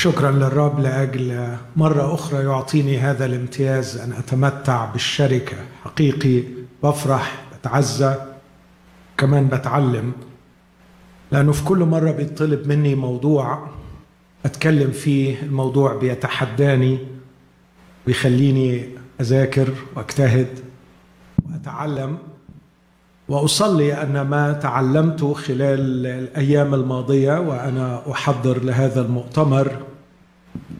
شكرا للرب لأجل مرة أخرى يعطيني هذا الامتياز أن أتمتع بالشركة. حقيقي بفرح بتعزى كمان بتعلم. لأنه في كل مرة بيطلب مني موضوع أتكلم فيه الموضوع بيتحداني بيخليني أذاكر وأجتهد وأتعلم. وأصلي أن ما تعلمته خلال الأيام الماضية وأنا أحضر لهذا المؤتمر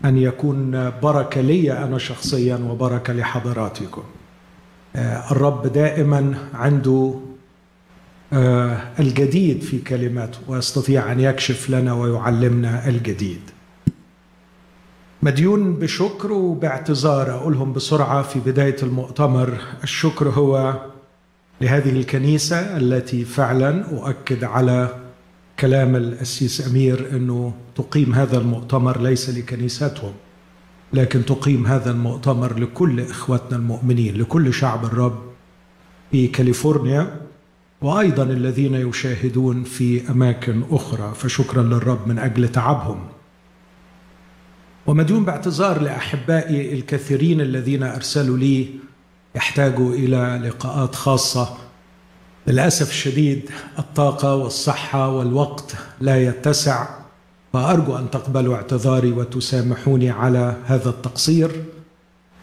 أن يكون بركة لي أنا شخصيا وبركة لحضراتكم. الرب دائما عنده الجديد في كلماته ويستطيع أن يكشف لنا ويعلمنا الجديد. مديون بشكر وباعتذار أقولهم بسرعة في بداية المؤتمر الشكر هو لهذه الكنيسة التي فعلا أؤكد على كلام الأسيس أمير أنه تقيم هذا المؤتمر ليس لكنيستهم لكن تقيم هذا المؤتمر لكل إخوتنا المؤمنين لكل شعب الرب في كاليفورنيا وأيضا الذين يشاهدون في أماكن أخرى. فشكرا للرب من أجل تعبهم. ومديون باعتذار لأحبائي الكثيرين الذين أرسلوا لي يحتاجوا إلى لقاءات خاصة. للأسف الشديد الطاقة والصحة والوقت لا يتسع فارجو أن تقبلوا اعتذاري وتسامحوني على هذا التقصير.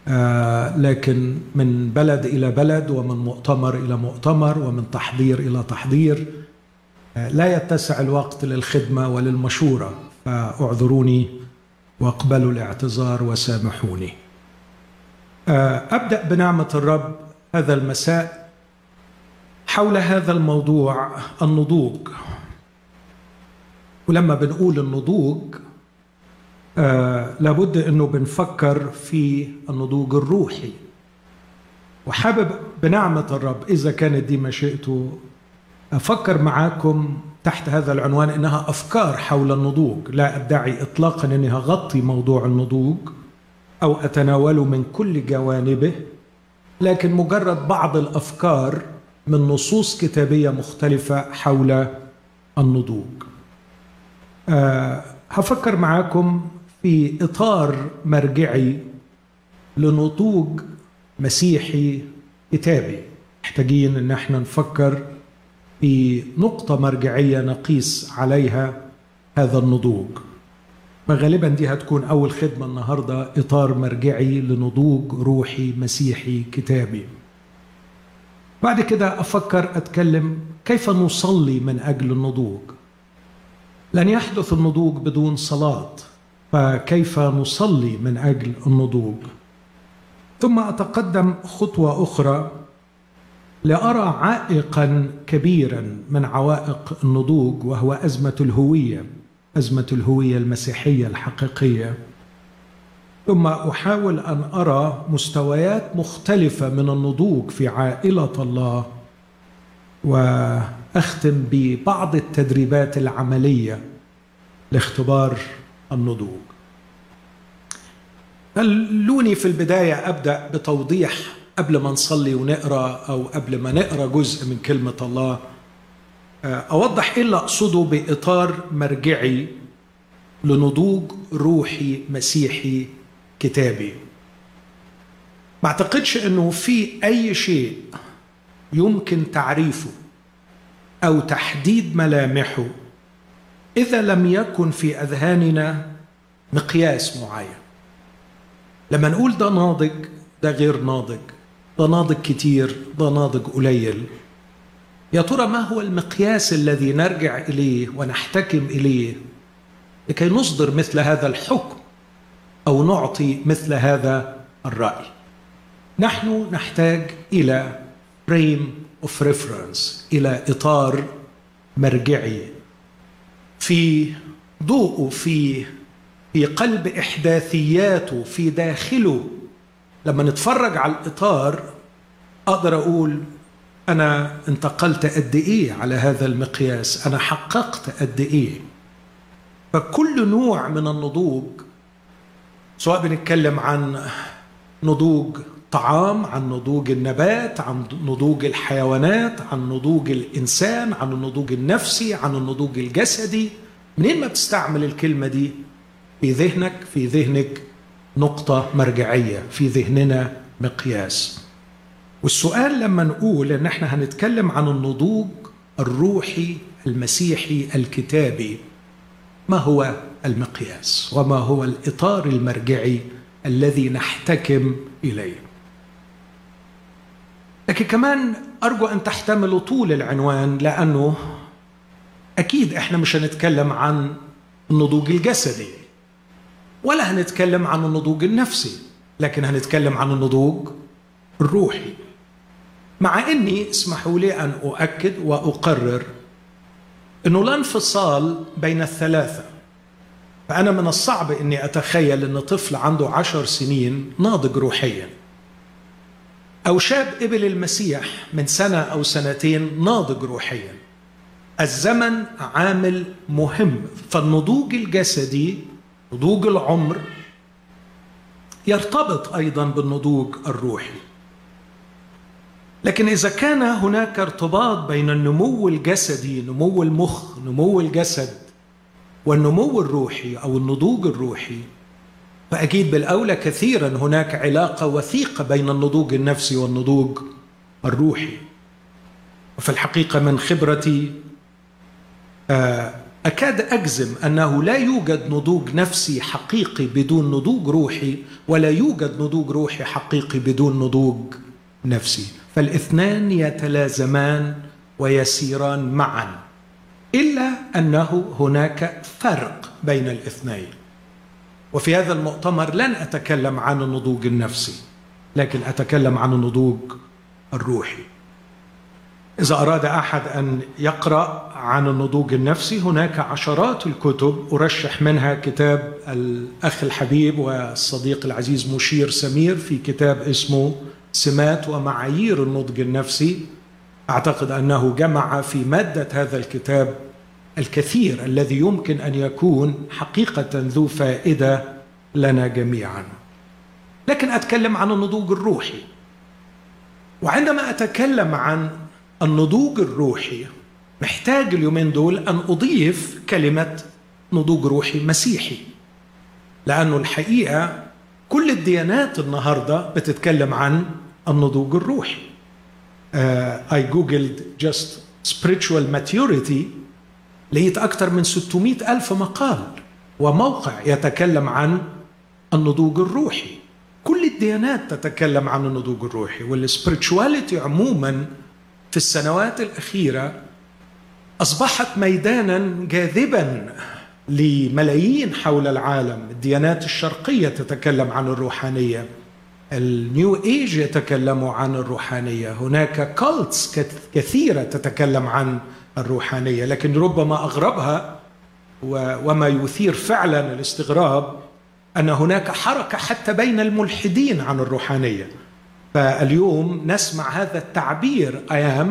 آه لكن من بلد إلى بلد ومن مؤتمر إلى مؤتمر ومن تحضير إلى تحضير آه لا يتسع الوقت للخدمة وللمشورة. فاعذروني وأقبلوا الاعتذار وسامحوني. أبدأ بنعمة الرب هذا المساء حول هذا الموضوع النضوج. ولما بنقول النضوج آه لابد إنه بنفكر في النضوج الروحي. وحابب بنعمة الرب إذا كانت دي مشيئته أفكر معاكم تحت هذا العنوان إنها أفكار حول النضوج. لا أدعي اطلاقا اني هغطي موضوع النضوج. أو اتناوله من كل جوانبه لكن مجرد بعض الأفكار من نصوص كتابية مختلفة حول النضوج. أه هفكر معاكم في إطار مرجعي لنضوج مسيحي كتابي. محتاجين إن إحنا نفكر في نقطة مرجعية نقيس عليها هذا النضوج. فغالبا دي هتكون أول خدمة النهاردة إطار مرجعي لنضوج روحي مسيحي كتابي. بعد كده أفكر أتكلم كيف نصلي من أجل النضوج. لن يحدث النضوج بدون صلاة فكيف نصلي من أجل النضوج؟ ثم أتقدم خطوة أخرى لأرى عائقا كبيرا من عوائق النضوج وهو أزمة الهوية. أزمة الهوية المسيحية الحقيقية. ثم أحاول أن أرى مستويات مختلفة من النضوج في عائلة الله وأختم ببعض التدريبات العملية لاختبار النضوج. خلوني في البداية أبدأ بتوضيح قبل ما نصلي ونقرأ أو قبل ما نقرأ جزء من كلمة الله أوضح إيه اللي أقصده بإطار مرجعي لنضوج روحي مسيحي كتابي. ما أعتقدش أنه في أي شيء يمكن تعريفه أو تحديد ملامحه إذا لم يكن في أذهاننا مقياس معين. لما نقول ده ناضج ده غير ناضج. ده ناضج كتير ده ناضج قليل. يا ترى ما هو المقياس الذي نرجع إليه ونحتكم إليه لكي نصدر مثل هذا الحكم أو نعطي مثل هذا الرأي؟ نحن نحتاج إلى frame of reference إلى إطار مرجعي. في ضوءه في في قلب احداثياته في داخله لما نتفرج على الإطار أقدر أقول أنا انتقلت قد إيه على هذا المقياس؟ أنا حققت قد إيه؟ فكل نوع من النضوج سواء بنتكلم عن نضوج طعام عن نضوج النبات عن نضوج الحيوانات عن نضوج الإنسان عن النضوج النفسي عن النضوج الجسدي منين ما بتستعمل الكلمة دي؟ في ذهنك في ذهنك نقطة مرجعية في ذهننا مقياس. والسؤال لما نقول إن إحنا هنتكلم عن النضوج الروحي المسيحي الكتابي ما هو المقياس؟ وما هو الإطار المرجعي الذي نحتكم إليه؟ لكن كمان أرجو أن تحتملوا طول العنوان لأنه أكيد إحنا مش هنتكلم عن النضوج الجسدي ولا هنتكلم عن النضوج النفسي لكن هنتكلم عن النضوج الروحي. مع إني اسمحوا لي أن أؤكد وأقرر إنه لا انفصال بين الثلاثة. فأنا من الصعب إني أتخيل إن طفل عنده عشر سنين ناضج روحيا. أو شاب قبل المسيح من سنة أو سنتين ناضج روحيا. الزمن عامل مهم. فالنضوج الجسدي نضوج العمر يرتبط أيضا بالنضوج الروحي. لكن إذا كان هناك ارتباط بين النمو الجسدي نمو المخ نمو الجسد والنمو الروحي أو النضوج الروحي فأكيد بالأولى كثيرا هناك علاقة وثيقة بين النضوج النفسي والنضوج الروحي. وفي الحقيقة من خبرتي آه، أكاد أجزم أنه لا يوجد نضوج نفسي حقيقي بدون نضوج روحي ولا يوجد نضوج روحي حقيقي بدون نضوج نفسي. فالاثنان يتلازمان ويسيران معا إلا أنه هناك فرق بين الاثنين. وفي هذا المؤتمر لن أتكلم عن النضوج النفسي لكن أتكلم عن النضوج الروحي. إذا أراد أحد أن يقرأ عن النضوج النفسي هناك عشرات الكتب. أرشح منها كتاب الأخ الحبيب والصديق العزيز مشير سمير في كتاب اسمه سمات ومعايير النضج النفسي. أعتقد أنه جمع في مادة هذا الكتاب الكثير الذي يمكن أن يكون حقيقة ذو فائدة لنا جميعا. لكن أتكلم عن النضوج الروحي. وعندما أتكلم عن النضوج الروحي محتاج اليومين دول أن أضيف كلمة نضوج روحي مسيحي. لأنه الحقيقة كل الديانات النهارده بتتكلم عن النضوج الروحي. اي جوجلد جاست spiritual maturity لقيت أكثر من 600 ألف مقال وموقع يتكلم عن النضوج الروحي. كل الديانات تتكلم عن النضوج الروحي وال spirituality عموما في السنوات الأخيرة أصبحت ميدانا جاذبا لملايين حول العالم. الديانات الشرقية تتكلم عن الروحانية. ال New Age يتكلموا عن الروحانية. هناك cults كثيرة تتكلم عن الروحانية لكن ربما أغربها وما يثير فعلا الاستغراب أن هناك حركة حتى بين الملحدين عن الروحانية. فاليوم نسمع هذا التعبير I am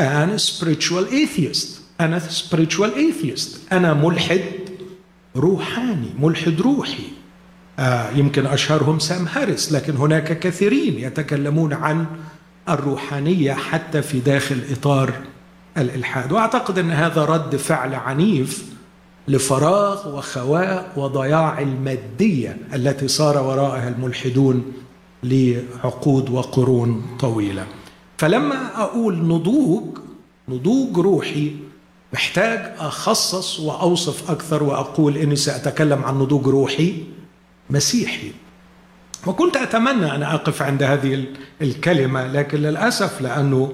an spiritual atheist. أنا spiritual atheist. أنا ملحد روحاني ملحد روحي. يمكن أشهرهم سام هاريس لكن هناك كثيرين يتكلمون عن الروحانية حتى في داخل إطار الإلحاد. وأعتقد أن هذا رد فعل عنيف لفراغ وخواء وضياع المادية التي صار وراءها الملحدون لعقود وقرون طويلة. فلما أقول نضوج نضوج روحي محتاج أخصص وأوصف أكثر وأقول إني سأتكلم عن نضوج روحي مسيحي. وكنت أتمنى أن أقف عند هذه الكلمة لكن للأسف لأنه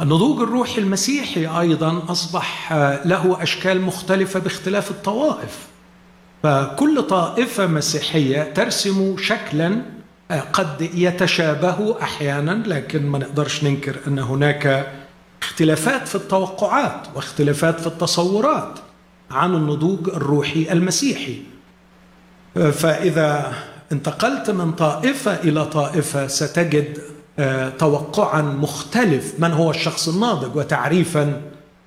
النضوج الروحي المسيحي أيضا أصبح له أشكال مختلفة باختلاف الطوائف. فكل طائفة مسيحية ترسم شكلا قد يتشابه أحيانا لكن ما نقدرش ننكر أن هناك اختلافات في التوقعات واختلافات في التصورات عن النضوج الروحي المسيحي. فإذا انتقلت من طائفة إلى طائفة ستجد آه، توقعا مختلف من هو الشخص الناضج وتعريفا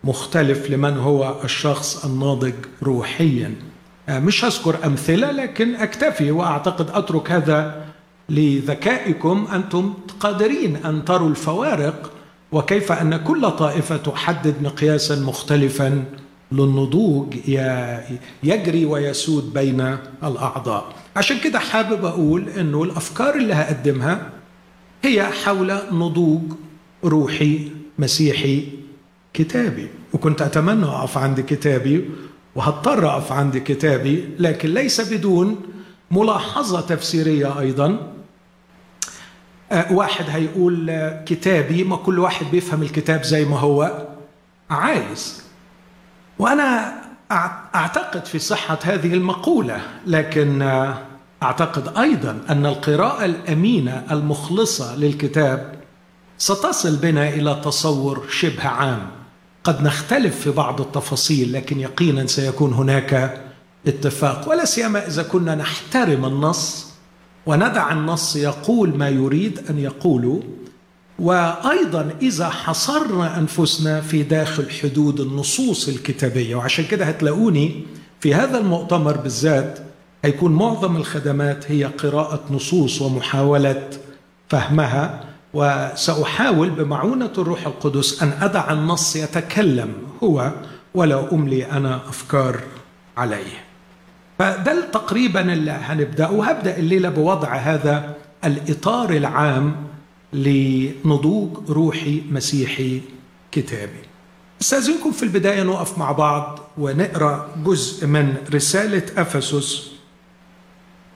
مختلف لمن هو الشخص الناضج روحيا. آه، مش هذكر أمثلة لكن أكتفي وأعتقد أترك هذا لذكائكم. أنتم قادرين أن تروا الفوارق وكيف أن كل طائفة تحدد مقياسا مختلفا للنضوج يجري ويسود بين الأعضاء. عشان كده حابب أقول إنه الأفكار اللي هقدمها هي حول نضوج روحي مسيحي كتابي. وكنت أتمنى أقف عند كتابي وهضطر أقف عند كتابي لكن ليس بدون ملاحظة تفسيرية أيضا. آه، واحد هيقول كتابي ما كل واحد بيفهم الكتاب زي ما هو عايز وأنا أعتقد في صحة هذه المقولة لكن أعتقد أيضا أن القراءة الأمينة المخلصة للكتاب ستصل بنا إلى تصور شبه عام. قد نختلف في بعض التفاصيل لكن يقينا سيكون هناك اتفاق. ولا سيما إذا كنا نحترم النص وندع النص يقول ما يريد أن يقوله. وأيضا إذا حصرنا أنفسنا في داخل حدود النصوص الكتابية وعشان كده هتلاقوني في هذا المؤتمر بالذات هيكون معظم الخدمات هي قراءة نصوص ومحاولة فهمها وسأحاول بمعونة الروح القدس أن أدع النص يتكلم هو ولا أملي أنا أفكار عليه. فده تقريبا اللي هنبدأ وهبدأ الليلة بوضع هذا الإطار العام لنضوج روحي مسيحي كتابي. استاذنكم في البداية نقف مع بعض ونقرأ جزء من رسالة أفسس.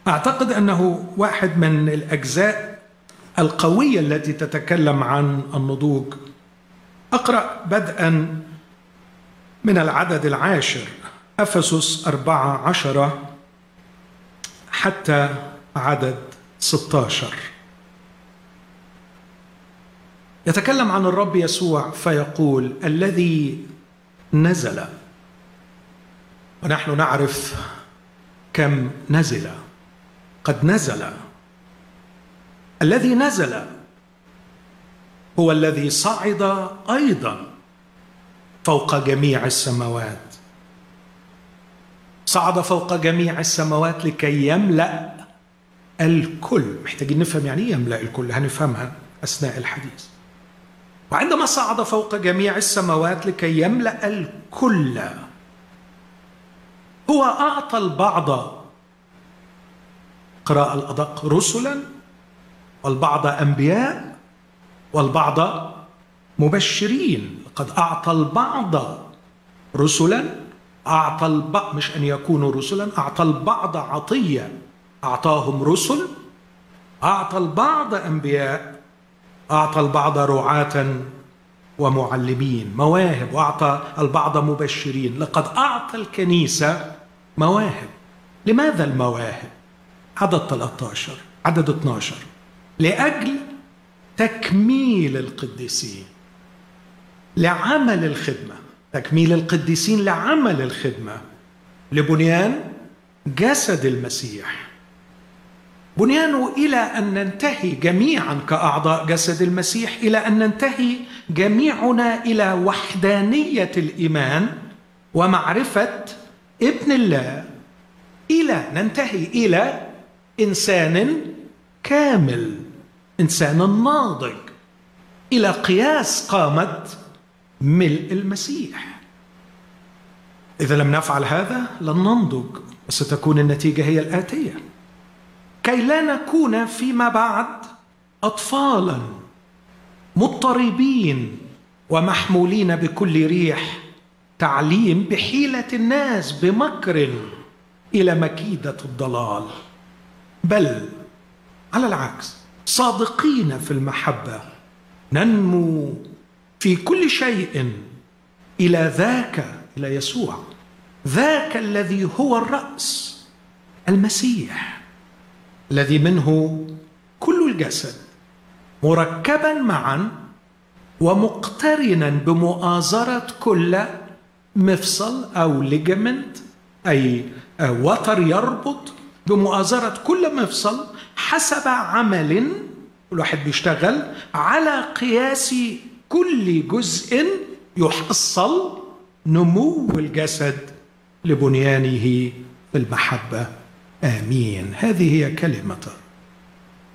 أعتقد أنه واحد من الأجزاء القوية التي تتكلم عن النضوج. أقرأ بدءا من العدد العاشر أفسس أربعة عشرة حتى عدد ستة عشر يتكلم عن الرب يسوع فيقول الذي نزل. ونحن نعرف كم نزل. قد نزل. الذي نزل هو الذي صعد أيضا فوق جميع السماوات. صعد فوق جميع السماوات لكي يملأ الكل. محتاجين نفهم يعني إيه يملأ الكل؟ هنفهمها أثناء الحديث. وعندما صعد فوق جميع السماوات لكي يملأ الكل هو أعطى البعض قراءه الأدق رسلا والبعض أنبياء والبعض مبشرين. قد أعطى البعض رسلا أعطى البعض مش أن يكونوا رسلا أعطى البعض عطية. أعطاهم رسل أعطى البعض أنبياء. أعطى البعض رعاة ومعلمين. مواهب. وأعطى البعض مبشرين. لقد أعطى الكنيسة مواهب. لماذا المواهب؟ عدد 13 عدد 12 لأجل تكميل القديسين. لعمل الخدمة. تكميل القديسين لعمل الخدمة. لبنيان جسد المسيح. بنيانه إلى أن ننتهي جميعا كأعضاء جسد المسيح إلى أن ننتهي جميعنا إلى وحدانية الإيمان ومعرفة ابن الله. إلى ننتهي إلى إنسان كامل إنسان ناضج إلى قياس قامة ملء المسيح. إذا لم نفعل هذا لن ننضج وستكون النتيجة هي الآتية. كي لا نكون فيما بعد أطفالا مضطربين ومحمولين بكل ريح تعليم بحيلة الناس بمكر إلى مكيدة الضلال. بل على العكس صادقين في المحبة ننمو في كل شيء إلى ذاك إلى يسوع ذاك الذي هو الرأس المسيح. الذي منه كل الجسد مركبا معا ومقترنا بمؤازرة كل مفصل أو ليجمنت أي وتر يربط بمؤازرة كل مفصل حسب عمل. كل واحد بيشتغل على قياس كل جزء يحصل نمو الجسد لبنيانه في المحبة. آمين. هذه هي كلمة.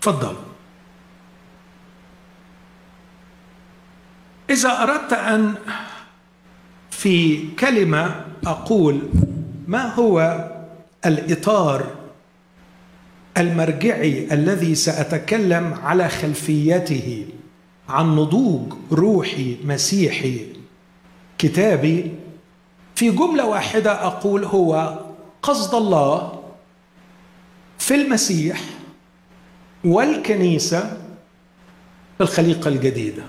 تفضل. إذا أردت أن في كلمة أقول ما هو الإطار المرجعي الذي سأتكلم على خلفيته عن نضوج روحي مسيحي كتابي؟ في جملة واحدة أقول هو قصد الله في المسيح والكنيسة في الخليقة الجديدة.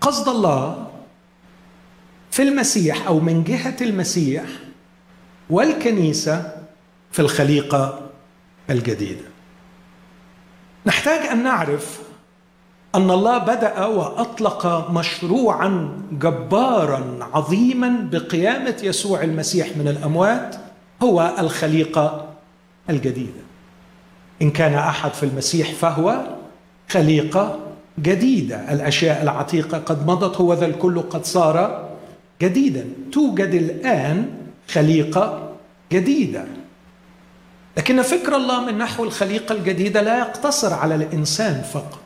قصد الله في المسيح أو من جهة المسيح والكنيسة في الخليقة الجديدة. نحتاج أن نعرف أن الله بدأ وأطلق مشروعا جبارا عظيما بقيامة يسوع المسيح من الأموات هو الخليقة الجديدة. إن كان أحد في المسيح فهو خليقة جديدة. الأشياء العتيقة قد مضت هو ذا الكل قد صار جديدا. توجد الآن خليقة جديدة. لكن فكر الله من نحو الخليقة الجديدة لا يقتصر على الإنسان فقط.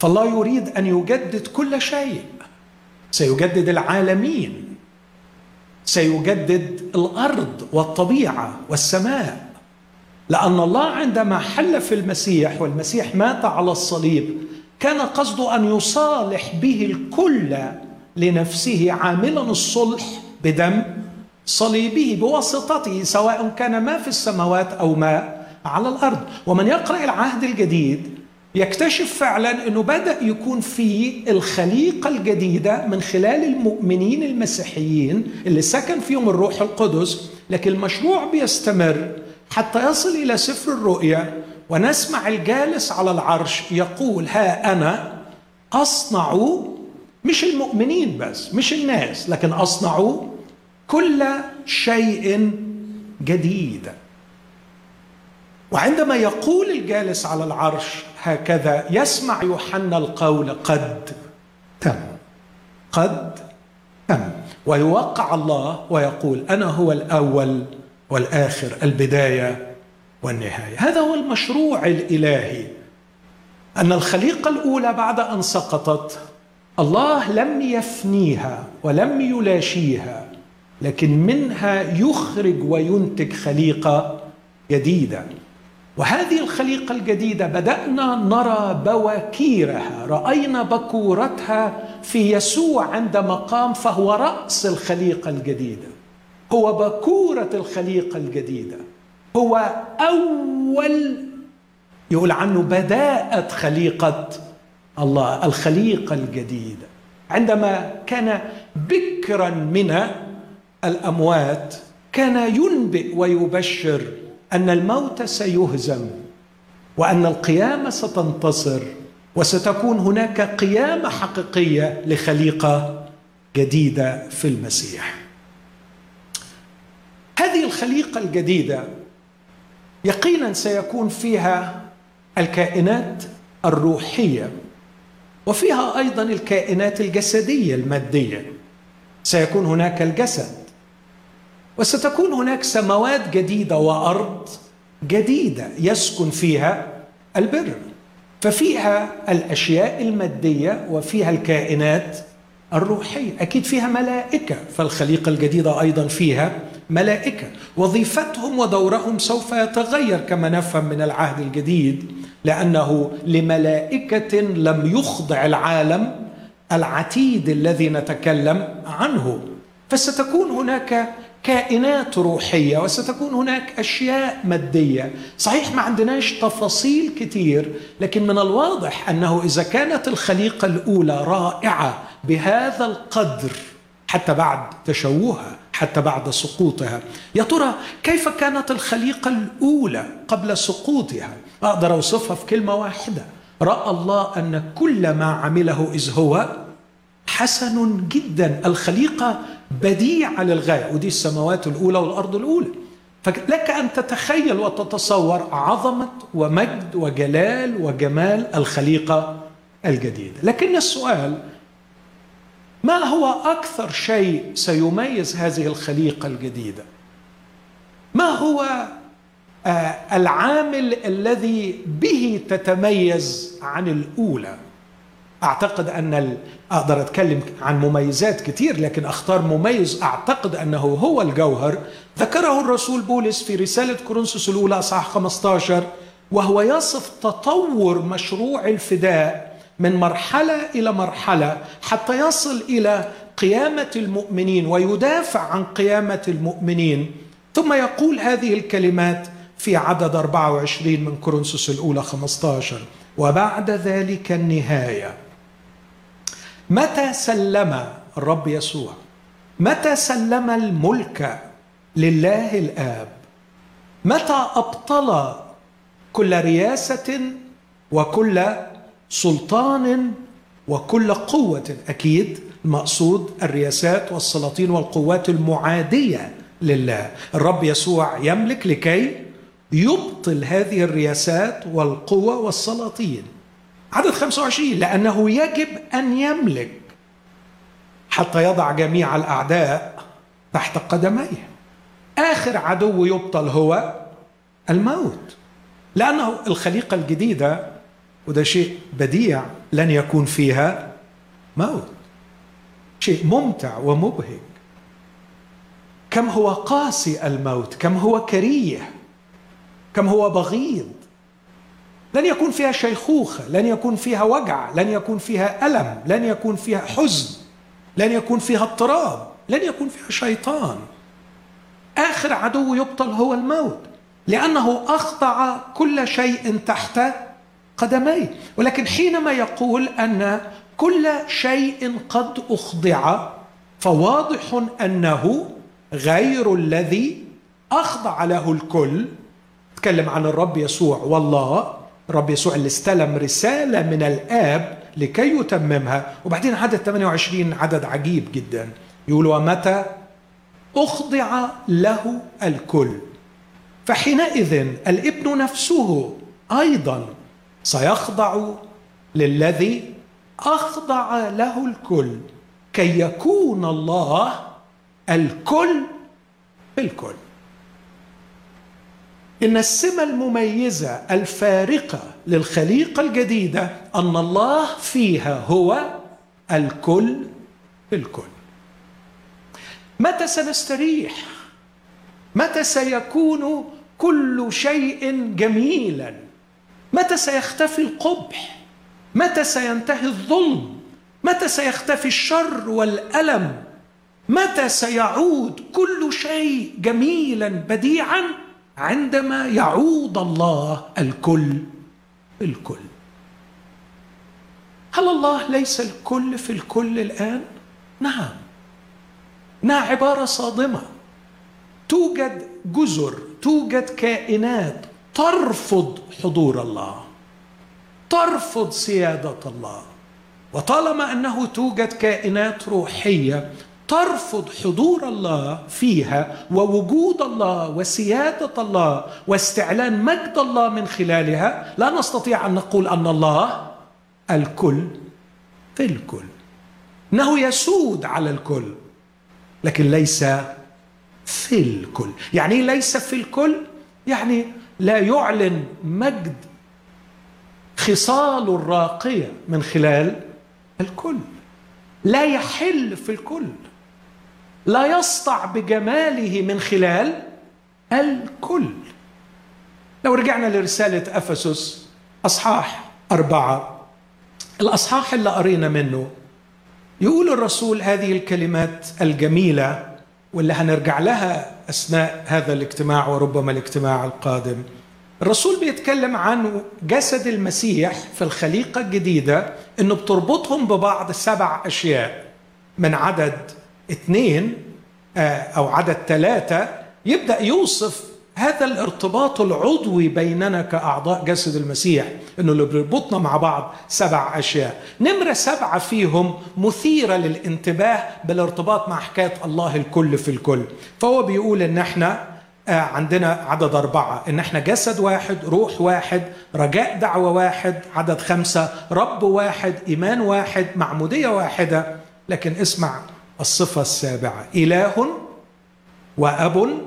فالله يريد أن يجدد كل شيء. سيجدد العالمين. سيجدد الأرض والطبيعة والسماء. لأن الله عندما حل في المسيح والمسيح مات على الصليب كان قصده أن يصالح به الكل لنفسه عاملا الصلح بدم صليبه بواسطته سواء كان ما في السماوات أو ما على الأرض. ومن يقرأ العهد الجديد يكتشف فعلا إنه بدأ يكون في الخليقة الجديدة من خلال المؤمنين المسيحيين اللي سكن فيهم الروح القدس لكن المشروع بيستمر حتى يصل إلى سفر الرؤيا ونسمع الجالس على العرش يقول ها أنا أصنع مش المؤمنين بس مش الناس لكن أصنع كل شيء جديد. وعندما يقول الجالس على العرش هكذا يسمع يوحنا القول قد. تم. قد. تم. ويوقع الله ويقول أنا هو الأول والآخر البداية والنهاية. هذا هو المشروع الإلهي. أن الخليقة الأولى بعد أن سقطت الله لم يفنيها ولم يلاشيها لكن منها يخرج وينتج خليقة جديدة. وهذه الخليقة الجديدة بدأنا نرى بواكيرها. رأينا بكورتها في يسوع عندما قام فهو رأس الخليقة الجديدة. هو بكورة الخليقة الجديدة. هو أول يقول عنه بداءة خليقة الله الخليقة الجديدة. عندما كان بكرا من الأموات كان ينبئ ويبشر أن الموت سيهزم وأن القيامة ستنتصر وستكون هناك قيامة حقيقية لخليقة جديدة في المسيح. هذه الخليقة الجديدة يقينا سيكون فيها الكائنات الروحية وفيها أيضا الكائنات الجسدية المادية. سيكون هناك الجسد وستكون هناك سماوات جديدة وأرض جديدة يسكن فيها البر ففيها الأشياء المادية وفيها الكائنات الروحية. أكيد فيها ملائكة فالخليقة الجديدة أيضا فيها ملائكة. وظيفتهم ودورهم سوف يتغير كما نفهم من العهد الجديد لأنه لملائكة لم يخضع العالم العتيد الذي نتكلم عنه. فستكون هناك كائنات روحية وستكون هناك أشياء مادية. صحيح ما عندناش تفاصيل كتير لكن من الواضح أنه إذا كانت الخليقة الأولى رائعة بهذا القدر حتى بعد تشوهها حتى بعد سقوطها. يا ترى كيف كانت الخليقة الأولى قبل سقوطها؟ أقدر أوصفها في كلمة واحدة. رأى الله أن كل ما عمله إذ هو حسن جدا. الخليقة بديعه للغايه ودي السماوات الأولى والأرض الأولى. فلك أن تتخيل وتتصور عظمة ومجد وجلال وجمال الخليقة الجديدة. لكن السؤال ما هو أكثر شيء سيميز هذه الخليقة الجديدة؟ ما هو آه، العامل الذي به تتميز عن الأولى؟ أعتقد أن أقدر أتكلم عن مميزات كتير لكن أختار مميز أعتقد أنه هو الجوهر. ذكره الرسول بولس في رسالة كورنثوس الأولى اصحاح 15 وهو يصف تطور مشروع الفداء من مرحلة إلى مرحلة حتى يصل إلى قيامة المؤمنين ويدافع عن قيامة المؤمنين. ثم يقول هذه الكلمات في عدد 24 من كورنثوس الأولى 15 وبعد ذلك النهاية. متى سلم الرب يسوع؟ متى سلم الملك لله الآب؟ متى أبطل كل رياسة وكل سلطان وكل قوة؟ أكيد المقصود الرياسات والسلاطين والقوات المعادية لله. الرب يسوع يملك لكي يبطل هذه الرياسات والقوى والسلاطين. عدد 25 لأنه يجب أن يملك حتى يضع جميع الأعداء تحت قدميه. آخر عدو يبطل هو الموت. لأنه الخليقة الجديدة وده شيء بديع لن يكون فيها موت. شيء ممتع ومبهج. كم هو قاسي الموت كم هو كريه كم هو بغيض. لن يكون فيها شيخوخة لن يكون فيها وجع لن يكون فيها ألم لن يكون فيها حزن لن يكون فيها اضطراب لن يكون فيها شيطان. آخر عدو يبطل هو الموت لأنه اخضع كل شيء تحت قدميه. ولكن حينما يقول أن كل شيء قد أخضع فواضح أنه غير الذي أخضع له الكل. تكلم عن الرب يسوع والله الرب يسوع اللي استلم رسالة من الآب لكي يتممها. وبعدين عدد 28 عدد عجيب جدا. يقول ومتى أخضع له الكل؟ فحينئذ الابن نفسه أيضا سيخضع للذي أخضع له الكل كي يكون الله الكل بالكل. إن السمة المميزة الفارقة للخليقة الجديدة أن الله فيها هو الكل بالكل. متى سنستريح؟ متى سيكون كل شيء جميلا؟ متى سيختفي القبح؟ متى سينتهي الظلم؟ متى سيختفي الشر والألم؟ متى سيعود كل شيء جميلا بديعا؟ عندما يعود الله الكل الكل. هل الله ليس الكل في الكل الآن؟ نعم. انها عبارة صادمة. توجد جزر توجد كائنات ترفض حضور الله ترفض سيادة الله. وطالما أنه توجد كائنات روحية ترفض حضور الله فيها ووجود الله وسيادة الله واستعلان مجد الله من خلالها لا نستطيع أن نقول أن الله الكل في الكل. انه يسود على الكل لكن ليس في الكل. يعني ليس في الكل يعني لا يعلن مجد خصاله الراقية من خلال الكل. لا يحل في الكل. لا يسطع بجماله من خلال الكل. لو رجعنا لرسالة أفسس أصحاح أربعة. الأصحاح اللي قرينا منه يقول الرسول هذه الكلمات الجميلة واللي هنرجع لها أثناء هذا الاجتماع وربما الاجتماع القادم. الرسول بيتكلم عن جسد المسيح في الخليقة الجديدة إنه بتربطهم ببعض سبع أشياء من عدد اثنين آه، أو عدد ثلاثة يبدأ يوصف هذا الارتباط العضوي بيننا كأعضاء جسد المسيح إنه اللي بيربطنا مع بعض سبع أشياء. نمرة سبعة فيهم مثيرة للانتباه بالارتباط مع حكاية الله الكل في الكل. فهو بيقول إن إحنا آه، عندنا عدد أربعة. إن إحنا جسد واحد روح واحد رجاء دعوة واحد عدد خمسة رب واحد إيمان واحد معمودية واحدة. لكن اسمع الصفة السابعة إله وأب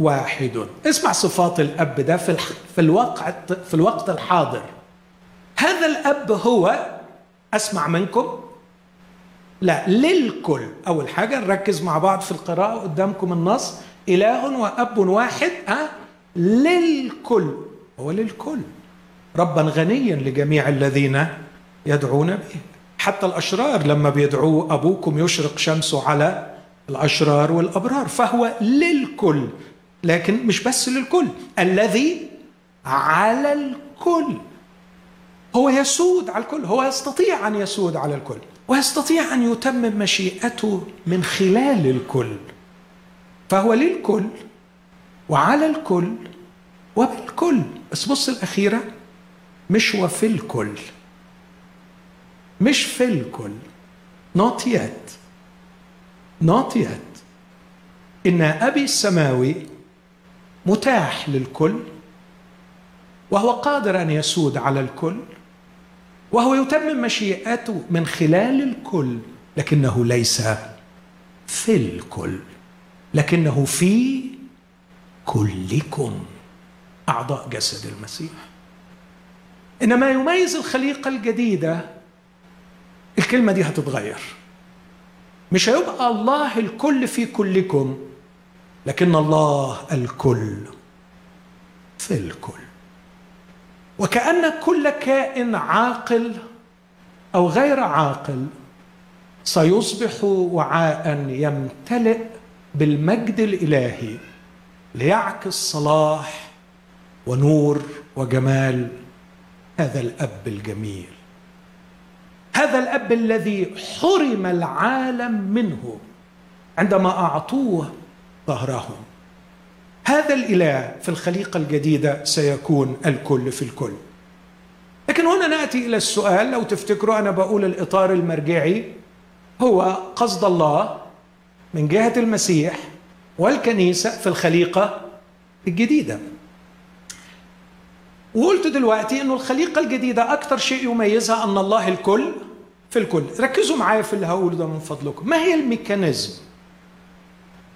واحد. اسمع صفات الأب ده في في الوقت في الوقت الحاضر. هذا الأب هو أسمع منكم لا للكل. أول حاجة نركز مع بعض في القراءة قدامكم النص. إله وأب واحد أه؟ للكل. هو للكل. ربا غنيا لجميع الذين يدعون به. حتى الأشرار لما بيدعوه أبوكم يشرق شمسه على الأشرار والأبرار فهو للكل لكن مش بس للكل الذي على الكل. هو يسود على الكل هو يستطيع أن يسود على الكل ويستطيع أن يتمم مشيئته من خلال الكل. فهو للكل وعلى الكل وبالكل. بس بص الأخيرة مش وفي الكل. مش في الكل. Not yet. Not yet. إن أبي السماوي متاح للكل وهو قادر أن يسود على الكل وهو يتمم مشيئته من خلال الكل لكنه ليس في الكل لكنه في كلكم. أعضاء جسد المسيح. إن ما يميز الخليقة الجديدة الكلمة دي هتتغير. مش هيبقى الله الكل في كلكم لكن الله الكل في الكل. وكأن كل كائن عاقل أو غير عاقل سيصبح وعاء يمتلئ بالمجد الإلهي ليعكس صلاح ونور وجمال هذا الأب الجميل. هذا الأب الذي حرم العالم منه عندما أعطوه ظهرهم هذا الإله في الخليقة الجديدة سيكون الكل في الكل. لكن هنا نأتي إلى السؤال لو تفتكروا أنا بقول الإطار المرجعي هو قصد الله من جهة المسيح والكنيسة في الخليقة الجديدة. وقلت دلوقتي إنه الخليقة الجديدة أكثر شيء يميزها أن الله الكل في الكل. ركزوا معايا في اللي هقوله ده من فضلكم. ما هي الميكانيزم؟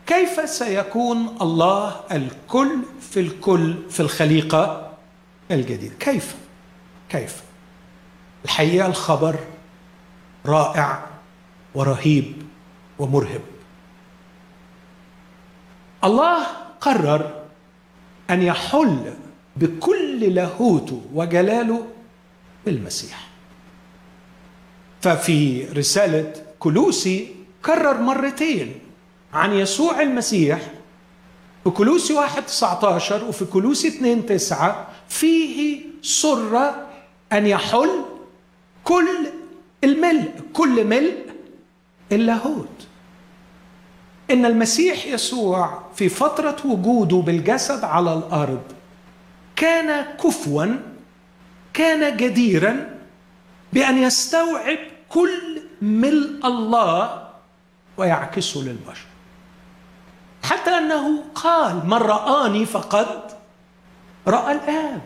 كيف سيكون الله الكل في الكل في الخليقة الجديدة؟ كيف؟ كيف؟ الحقيقة الخبر رائع ورهيب ومرهب. الله قرر أن يحل بكل لاهوته وجلاله بالمسيح. ففي رسالة كلوسي كرر مرتين عن يسوع المسيح. في كلوسي 1 19 وفي كلوسي 2 9 فيه سر أن يحل كل الملء كل ملء اللاهوت إن المسيح يسوع في فترة وجوده بالجسد على الأرض كان كفوا كان جديرا بأن يستوعب كل ملء الله ويعكسه للبشر حتى أنه قال من رآني فقد رأى الآب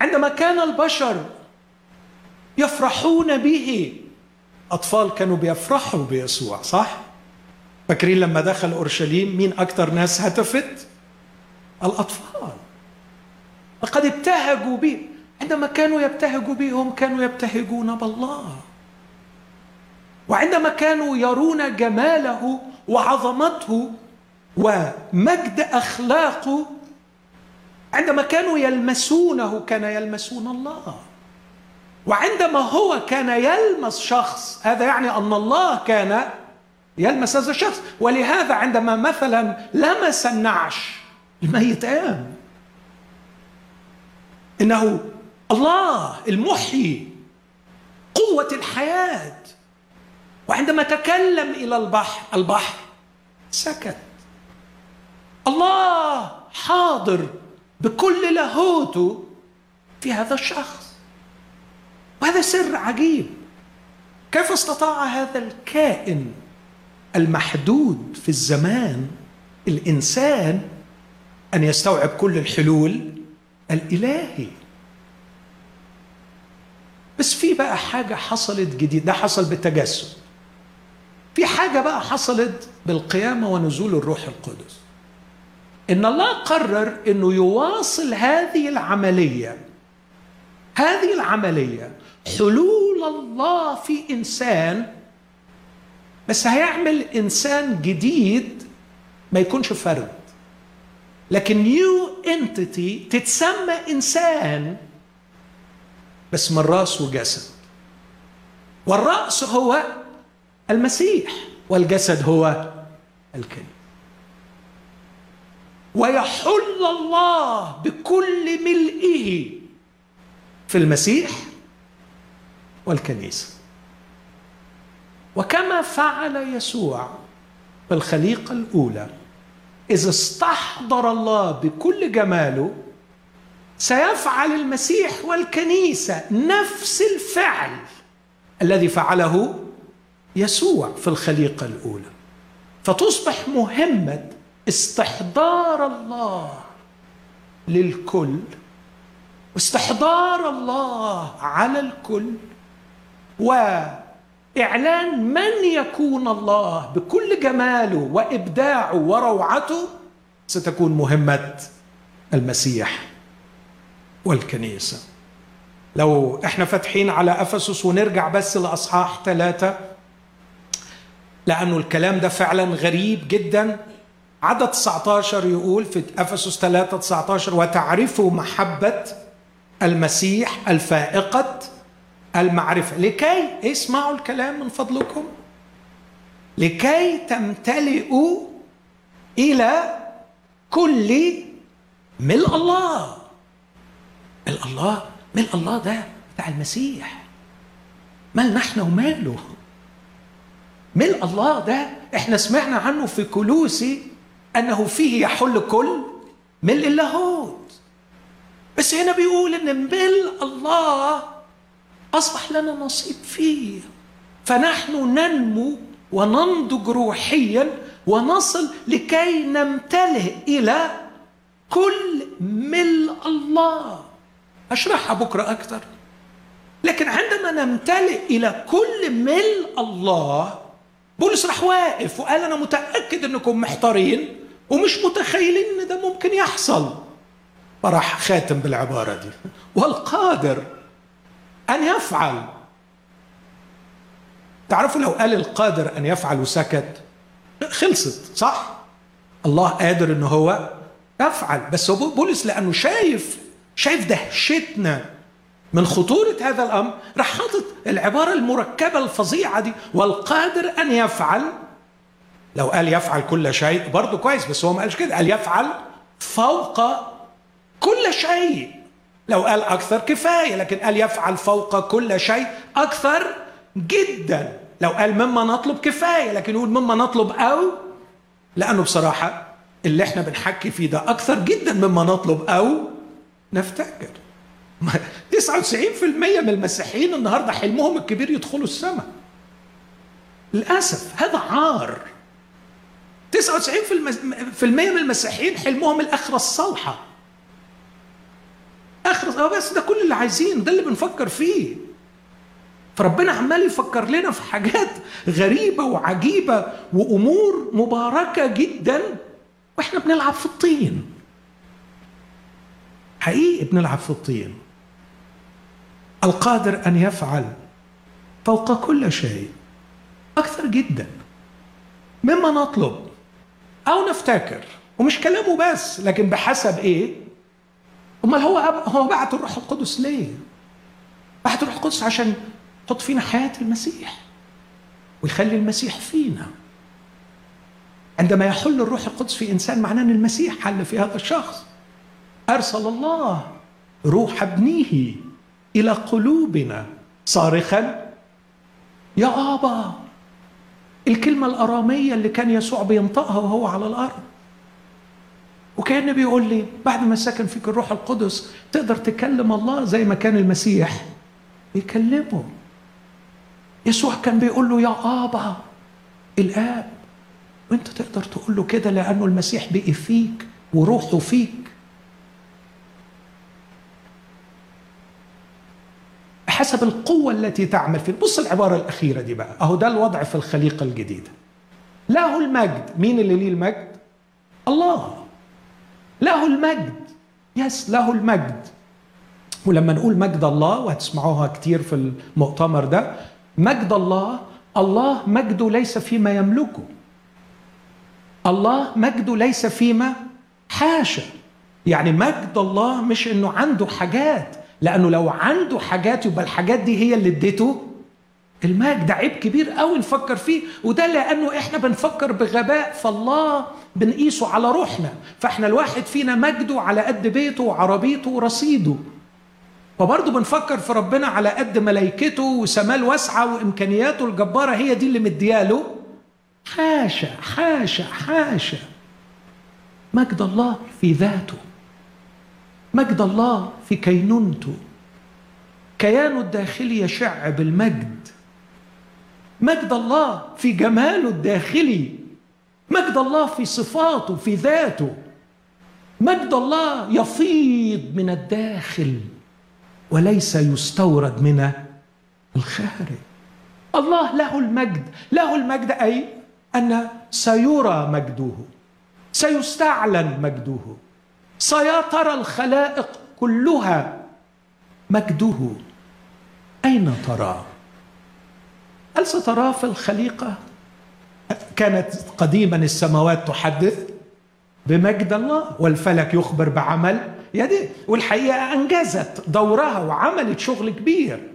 عندما كان البشر يفرحون به أطفال كانوا بيفرحوا بيسوع صح؟ فاكرين لما دخل أورشليم مين أكثر ناس هتفت؟ الأطفال لقد ابتهجوا به عندما كانوا يبتهجوا بهم كانوا يبتهجون بالله. وعندما كانوا يرون جماله وعظمته ومجد أخلاقه عندما كانوا يلمسونه كان يلمسون الله. وعندما هو كان يلمس شخص هذا يعني أن الله كان يلمس هذا الشخص. ولهذا عندما مثلا لمس النعش الميت قام إنه الله المحيي قوة الحياة. وعندما تكلم إلى البحر البحر سكت. الله حاضر بكل لاهوته في هذا الشخص. وهذا سر عجيب. كيف استطاع هذا الكائن المحدود في الزمان الإنسان أن يستوعب كل الحلول الإلهي؟ بس في بقى حاجة حصلت جديد. ده حصل بالتجسد. في حاجة بقى حصلت بالقيامة ونزول الروح القدس. إن الله قرر إنه يواصل هذه العملية. هذه العملية حلول الله في إنسان بس هيعمل إنسان جديد ما يكونش فرد. لكن نيو انتيتي تتسمى إنسان بس من راس وجسد والرأس هو المسيح والجسد هو الكلمة ويحل الله بكل ملئه في المسيح والكنيسة. وكما فعل يسوع في الخليقة الأولى اذا استحضر الله بكل جماله سيفعل المسيح والكنيسة نفس الفعل الذي فعله يسوع في الخليقة الأولى. فتصبح مهمة استحضار الله للكل واستحضار الله على الكل وإعلان من يكون الله بكل جماله وإبداعه وروعته ستكون مهمة المسيح. والكنيسة. لو إحنا فاتحين على أفسس ونرجع بس لأصحاح ثلاثة لأنه الكلام ده فعلا غريب جدا. عدد 19 يقول في أفسس 3 19 وتعرفوا محبة المسيح الفائقة المعرفة. لكي اسمعوا الكلام من فضلكم. لكي تمتلئوا إلى كل ملء الله. ملء الله ملء الله ده بتاع المسيح. مال نحن وماله. ملء الله ده إحنا سمعنا عنه في كلوسي أنه فيه يحل كل ملء اللاهوت. بس هنا بيقول إن ملء الله أصبح لنا نصيب فيه. فنحن ننمو وننضج روحيا ونصل لكي نمتلئ إلى كل ملء الله. أشرحها بكرة أكثر. لكن عندما نمتلئ إلى كل ملء الله بولس راح واقف وقال أنا متأكد إنكم محتارين ومش متخيلين إن ده ممكن يحصل. فراح خاتم بالعبارة دي. والقادر أن يفعل. تعرفوا لو قال القادر أن يفعل وسكت خلصت صح؟ الله قادر إن هو يفعل. بس بولس لأنه شايف شايف دهشتنا من خطورة هذا الأمر؟ راح حاطط العبارة المركبة الفظيعة دي والقادر أن يفعل لو قال يفعل كل شيء برضه كويس بس هو ما قالش كده قال يفعل فوق كل شيء. لو قال أكثر كفاية لكن قال يفعل فوق كل شيء أكثر جدا. لو قال مما نطلب كفاية لكن يقول مما نطلب أو لأنه بصراحة اللي إحنا بنحكي فيه ده أكثر جدا مما نطلب أو نفتكر 99% من المسيحيين النهارده حلمهم الكبير يدخلوا السماء. للأسف هذا عار. 99% من المسيحيين حلمهم الآخرة الصالحة. آخرة بس ده كل اللي عايزينه ده اللي بنفكر فيه. فربنا عمال يفكر لنا في حاجات غريبة وعجيبة وأمور مباركة جدا. وإحنا بنلعب في الطين. حقيقي بنلعب في الطين القادر أن يفعل فوق كل شيء أكثر جدا مما نطلب أو نفتكر ومش كلامه بس لكن بحسب إيه؟ أمال هو هو بعت الروح القدس ليه؟ بعت الروح القدس عشان يحط فينا حياة المسيح ويخلي المسيح فينا عندما يحل الروح القدس في إنسان معناه أن المسيح حل في هذا الشخص أرسل الله روح ابنه إلى قلوبنا صارخا يا آبا الكلمة الأرامية اللي كان يسوع بينطقها وهو على الأرض. وكان بيقول لي بعد ما سكن فيك الروح القدس تقدر تكلم الله زي ما كان المسيح بيكلمه. يسوع كان بيقول له يا آبا الآب وأنت تقدر تقول له كده لأنه المسيح بقي فيك وروحه فيك. حسب القوة التي تعمل فيه. بص العبارة الأخيرة دي بقى. أهو ده الوضع في الخليقة الجديدة. له المجد. مين اللي ليه المجد؟ الله. له المجد. يس له المجد. ولما نقول مجد الله وهتسمعوها كتير في المؤتمر ده مجد الله الله مجده ليس فيما يملكه. الله مجده ليس فيما حاشا يعني مجد الله مش إنه عنده حاجات. لأنه لو عنده حاجات يبقى الحاجات دي هي اللي اديته المجد. عيب كبير قوي نفكر فيه وده لأنه إحنا بنفكر بغباء فالله بنقيسه على روحنا. فاحنا الواحد فينا مجده على قد بيته وعربيته ورصيده. فبرضه بنفكر في ربنا على قد ملائكته وسماه الواسعة وإمكانياته الجبارة هي دي اللي مدياله حاشا حاشا حاشا. مجد الله في ذاته. مجد الله في كينونته كيانه الداخلي يشع بالمجد مجد الله في جماله الداخلي مجد الله في صفاته في ذاته. مجد الله يفيض من الداخل وليس يستورد من الخارج. الله له المجد. له المجد أي أن سيرى مجده سيستعلن مجده. سيطر الخلائق كلها. مجده. أين تراه هل ستراه في الخليقة؟ كانت قديما السماوات تحدث بمجد الله والفلك يخبر بعمل يديه والحقيقة أنجزت دورها وعملت شغل كبير.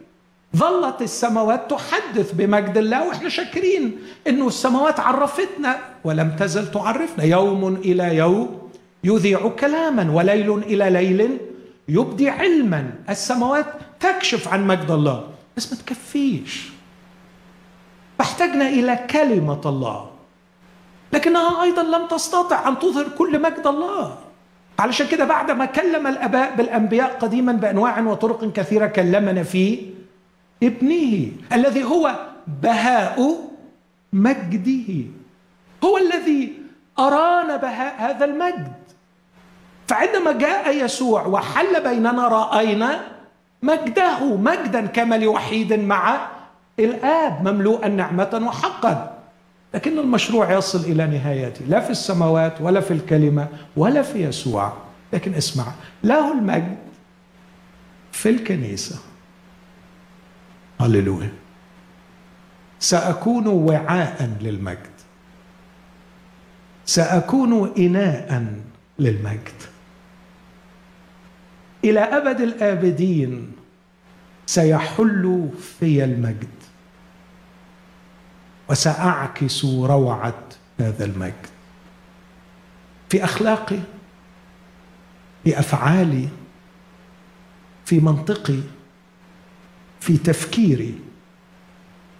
ظلت السماوات تحدث بمجد الله وإحنا شاكرين إنه السماوات عرفتنا ولم تزل تعرفنا. يوم إلى يوم يذيع كلاما وليل إلى ليل يبدي علما. السماوات تكشف عن مجد الله بس ما تكفيش. فاحتجنا إلى كلمة الله لكنها أيضا لم تستطع أن تظهر كل مجد الله. علشان كده بعد ما كلم الأباء بالأنبياء قديما بأنواع وطرق كثيرة كلمنا في ابنه الذي هو بهاء مجده. هو الذي أرانا بهاء هذا المجد. فعندما جاء يسوع وحل بيننا رأينا مجده مجدا كما لوحيد مع الآب مملوءا نعمة وحقا. لكن المشروع يصل إلى نهايته لا في السماوات ولا في الكلمة ولا في يسوع. لكن اسمع له المجد في الكنيسة. هللويا. سأكون وعاء للمجد. سأكون اناء للمجد. إلى أبد الآبدين سيحل في المجد. وسأعكس روعة هذا المجد. في أخلاقي في أفعالي في منطقي في تفكيري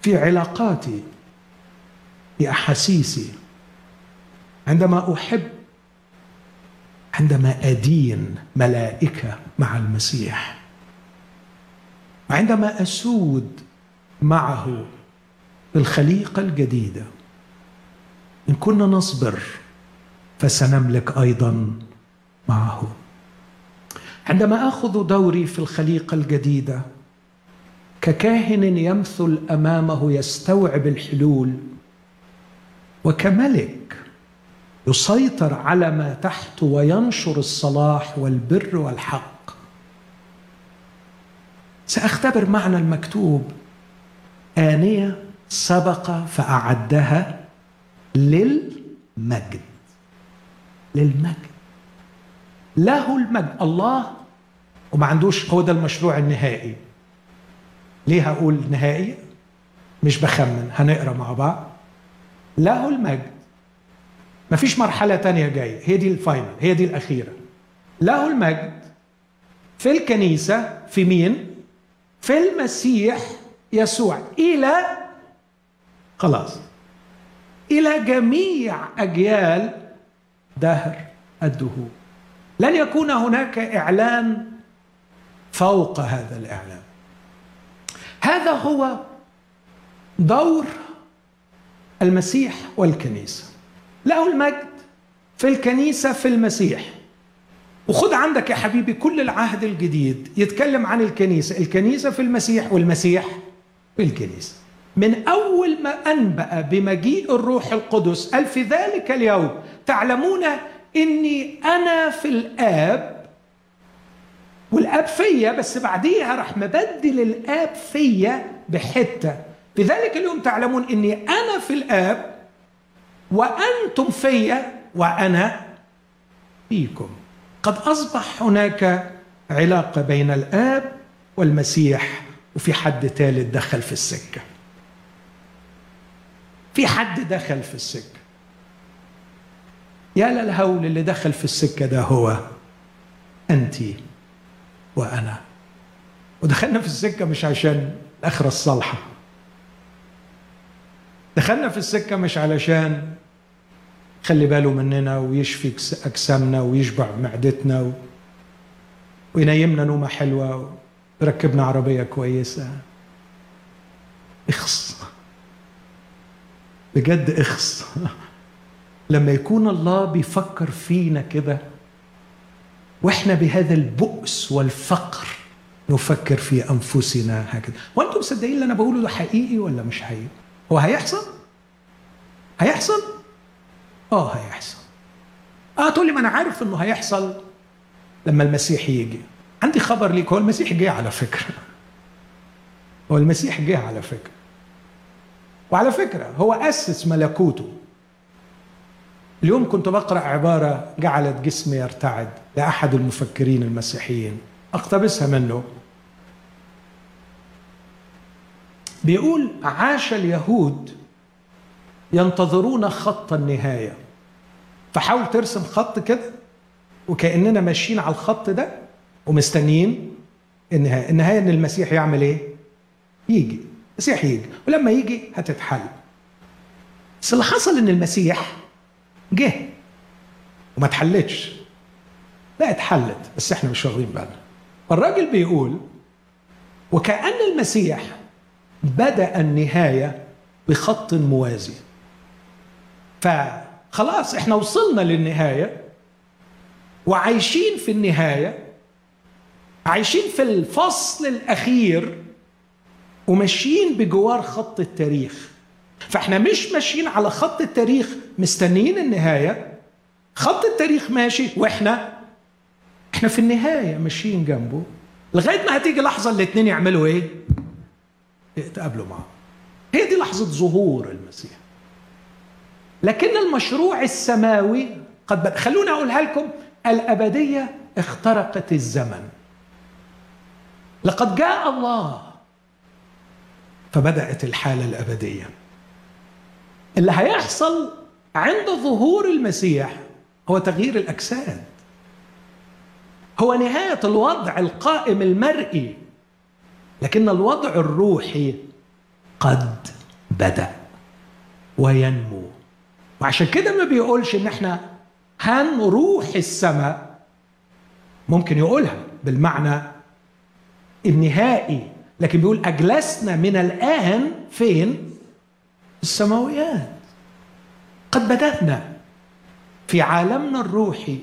في علاقاتي في أحاسيسي. عندما أحب عندما أدين ملائكة. مع المسيح. عندما أسود معه الخليقة الجديدة إن كنا نصبر فسنملك أيضا معه. عندما آخذ دوري في الخليقة الجديدة ككاهن يمثل أمامه يستوعب الحلول وكملك يسيطر على ما تحته وينشر الصلاح والبر والحق. سأختبر معنى المكتوب. آنية سبق فأعدها للمجد. للمجد. له المجد. الله. وما عندوش هو ده المشروع النهائي. ليه هقول نهائي؟ مش بخمن هنقرأ مع بعض. له المجد. مفيش مرحلة تانية جاية هي دي الفاينل. هي دي الأخيرة. له المجد. في الكنيسة في مين؟ في المسيح يسوع إلى خلاص. إلى جميع أجيال دهر الدهور. لن يكون هناك إعلان فوق هذا الإعلان. هذا هو دور المسيح والكنيسة. له المجد في الكنيسة في المسيح. وخد عندك يا حبيبي كل العهد الجديد يتكلم عن الكنيسة الكنيسة في المسيح والمسيح في الكنيسة. من أول ما أنبأ بمجيء الروح القدس قال في ذلك اليوم تعلمون إني أنا في الآب والآب فيا بس بعديها راح مبدل الآب فيا بحتة. في ذلك اليوم تعلمون إني أنا في الآب وأنتم فيا وأنا فيكم. قد أصبح هناك علاقة بين الآب والمسيح وفي حد ثالث دخل في السكة. في حد دخل في السكة. يا للهول اللي دخل في السكة ده هو أنت وأنا. ودخلنا في السكة مش عشان الأخرة الصالحة. دخلنا في السكة مش علشان خلي باله مننا ويشفي أجسامنا ويشبع معدتنا و... وينيمنا نومة حلوة ويركبنا عربية كويسة. إخص. بجد إخص. لما يكون الله بيفكر فينا كده وإحنا بهذا البؤس والفقر نفكر في أنفسنا هكذا. وأنتم مصدقين اللي أنا بقوله ده حقيقي ولا مش حقيقي؟ هو هيحصل؟ هيحصل؟ آه هيحصل. آه تقول لي ما أنا عارف إنه هيحصل لما المسيح يجي. عندي خبر ليك هو المسيح جه على فكرة. هو المسيح جه على فكرة. وعلى فكرة هو أسس ملكوته. اليوم كنت بقرأ عبارة جعلت جسمي يرتعد لأحد المفكرين المسيحيين. أقتبسها منه. بيقول عاش اليهود ينتظرون خط النهاية. فحاول ترسم خط كده وكأننا ماشيين على الخط ده ومستنيين النهاية. النهاية إن المسيح يعمل إيه؟ يجي. المسيح يجي. ولما يجي هتتحل. بس اللي حصل إن المسيح جه. وما اتحلتش. لا اتحلت. بس إحنا مش واخدين بالنا. الراجل بيقول وكأن المسيح بدأ النهاية بخط موازي. فخلاص إحنا وصلنا للنهاية. وعايشين في النهاية. عايشين في الفصل الأخير. وماشيين بجوار خط التاريخ. فإحنا مش ماشيين على خط التاريخ مستنيين النهاية. خط التاريخ ماشي وإحنا إحنا في النهاية ماشيين جنبه. لغاية ما هتيجي لحظة الاثنين يعملوا إيه؟ يتقابلوا معه هي دي لحظة ظهور المسيح. لكن المشروع السماوي قد بدأ خلوني أقولها لكم الأبدية اخترقت الزمن. لقد جاء الله فبدأت الحالة الأبدية. اللي هيحصل عند ظهور المسيح هو تغيير الأجساد. هو نهاية الوضع القائم المرئي لكن الوضع الروحي قد بدأ وينمو. وعشان كده ما بيقولش إن إحنا هنروح السماء. ممكن يقولها بالمعنى النهائي لكن بيقول أجلسنا من الآن فين؟ السماويات. قد بدأنا في عالمنا الروحي.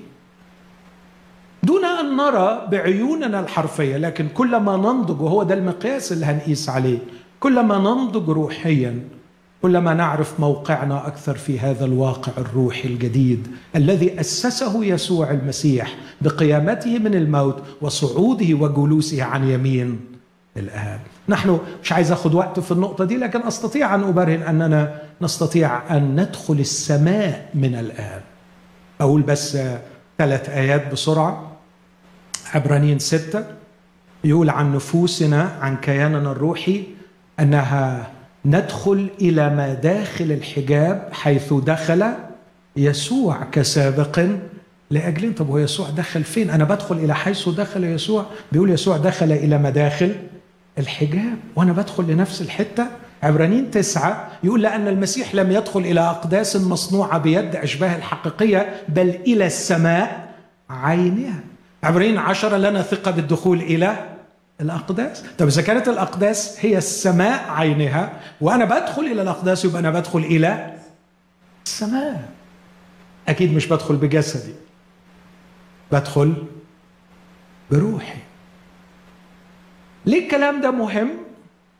دون أن نرى بعيوننا الحرفية لكن كلما ننضج وهو ده المقياس اللي هنقيس عليه كلما ننضج روحيا كلما نعرف موقعنا أكثر في هذا الواقع الروحي الجديد الذي أسسه يسوع المسيح بقيامته من الموت وصعوده وجلوسه عن يمين الآب. نحن مش عايز أخذ وقت في النقطة دي لكن أستطيع أن أبرهن أننا نستطيع أن ندخل السماء من الآب. أقول بس ثلاث آيات بسرعة. عبرانيين ستة. يقول عن نفوسنا عن كياننا الروحي أنها ندخل إلى ما داخل الحجاب حيث دخل يسوع كسابق لأجلين. طب هو يسوع دخل فين؟ أنا بدخل إلى حيث دخل يسوع. بيقول يسوع دخل إلى مداخل الحجاب وأنا بدخل لنفس الحتة. عبرانيين تسعة يقول لأن المسيح لم يدخل إلى أقداس مصنوعة بيد أشباه الحقيقية بل إلى السماء عينها. عبرانيين عشرة لنا ثقة بالدخول إلى الأقداس. طب إذا كانت الأقداس هي السماء عينها وأنا بدخل إلى الأقداس يبقى أنا بدخل إلى السماء. أكيد مش بدخل بجسدي بدخل بروحي. ليه الكلام ده مهم؟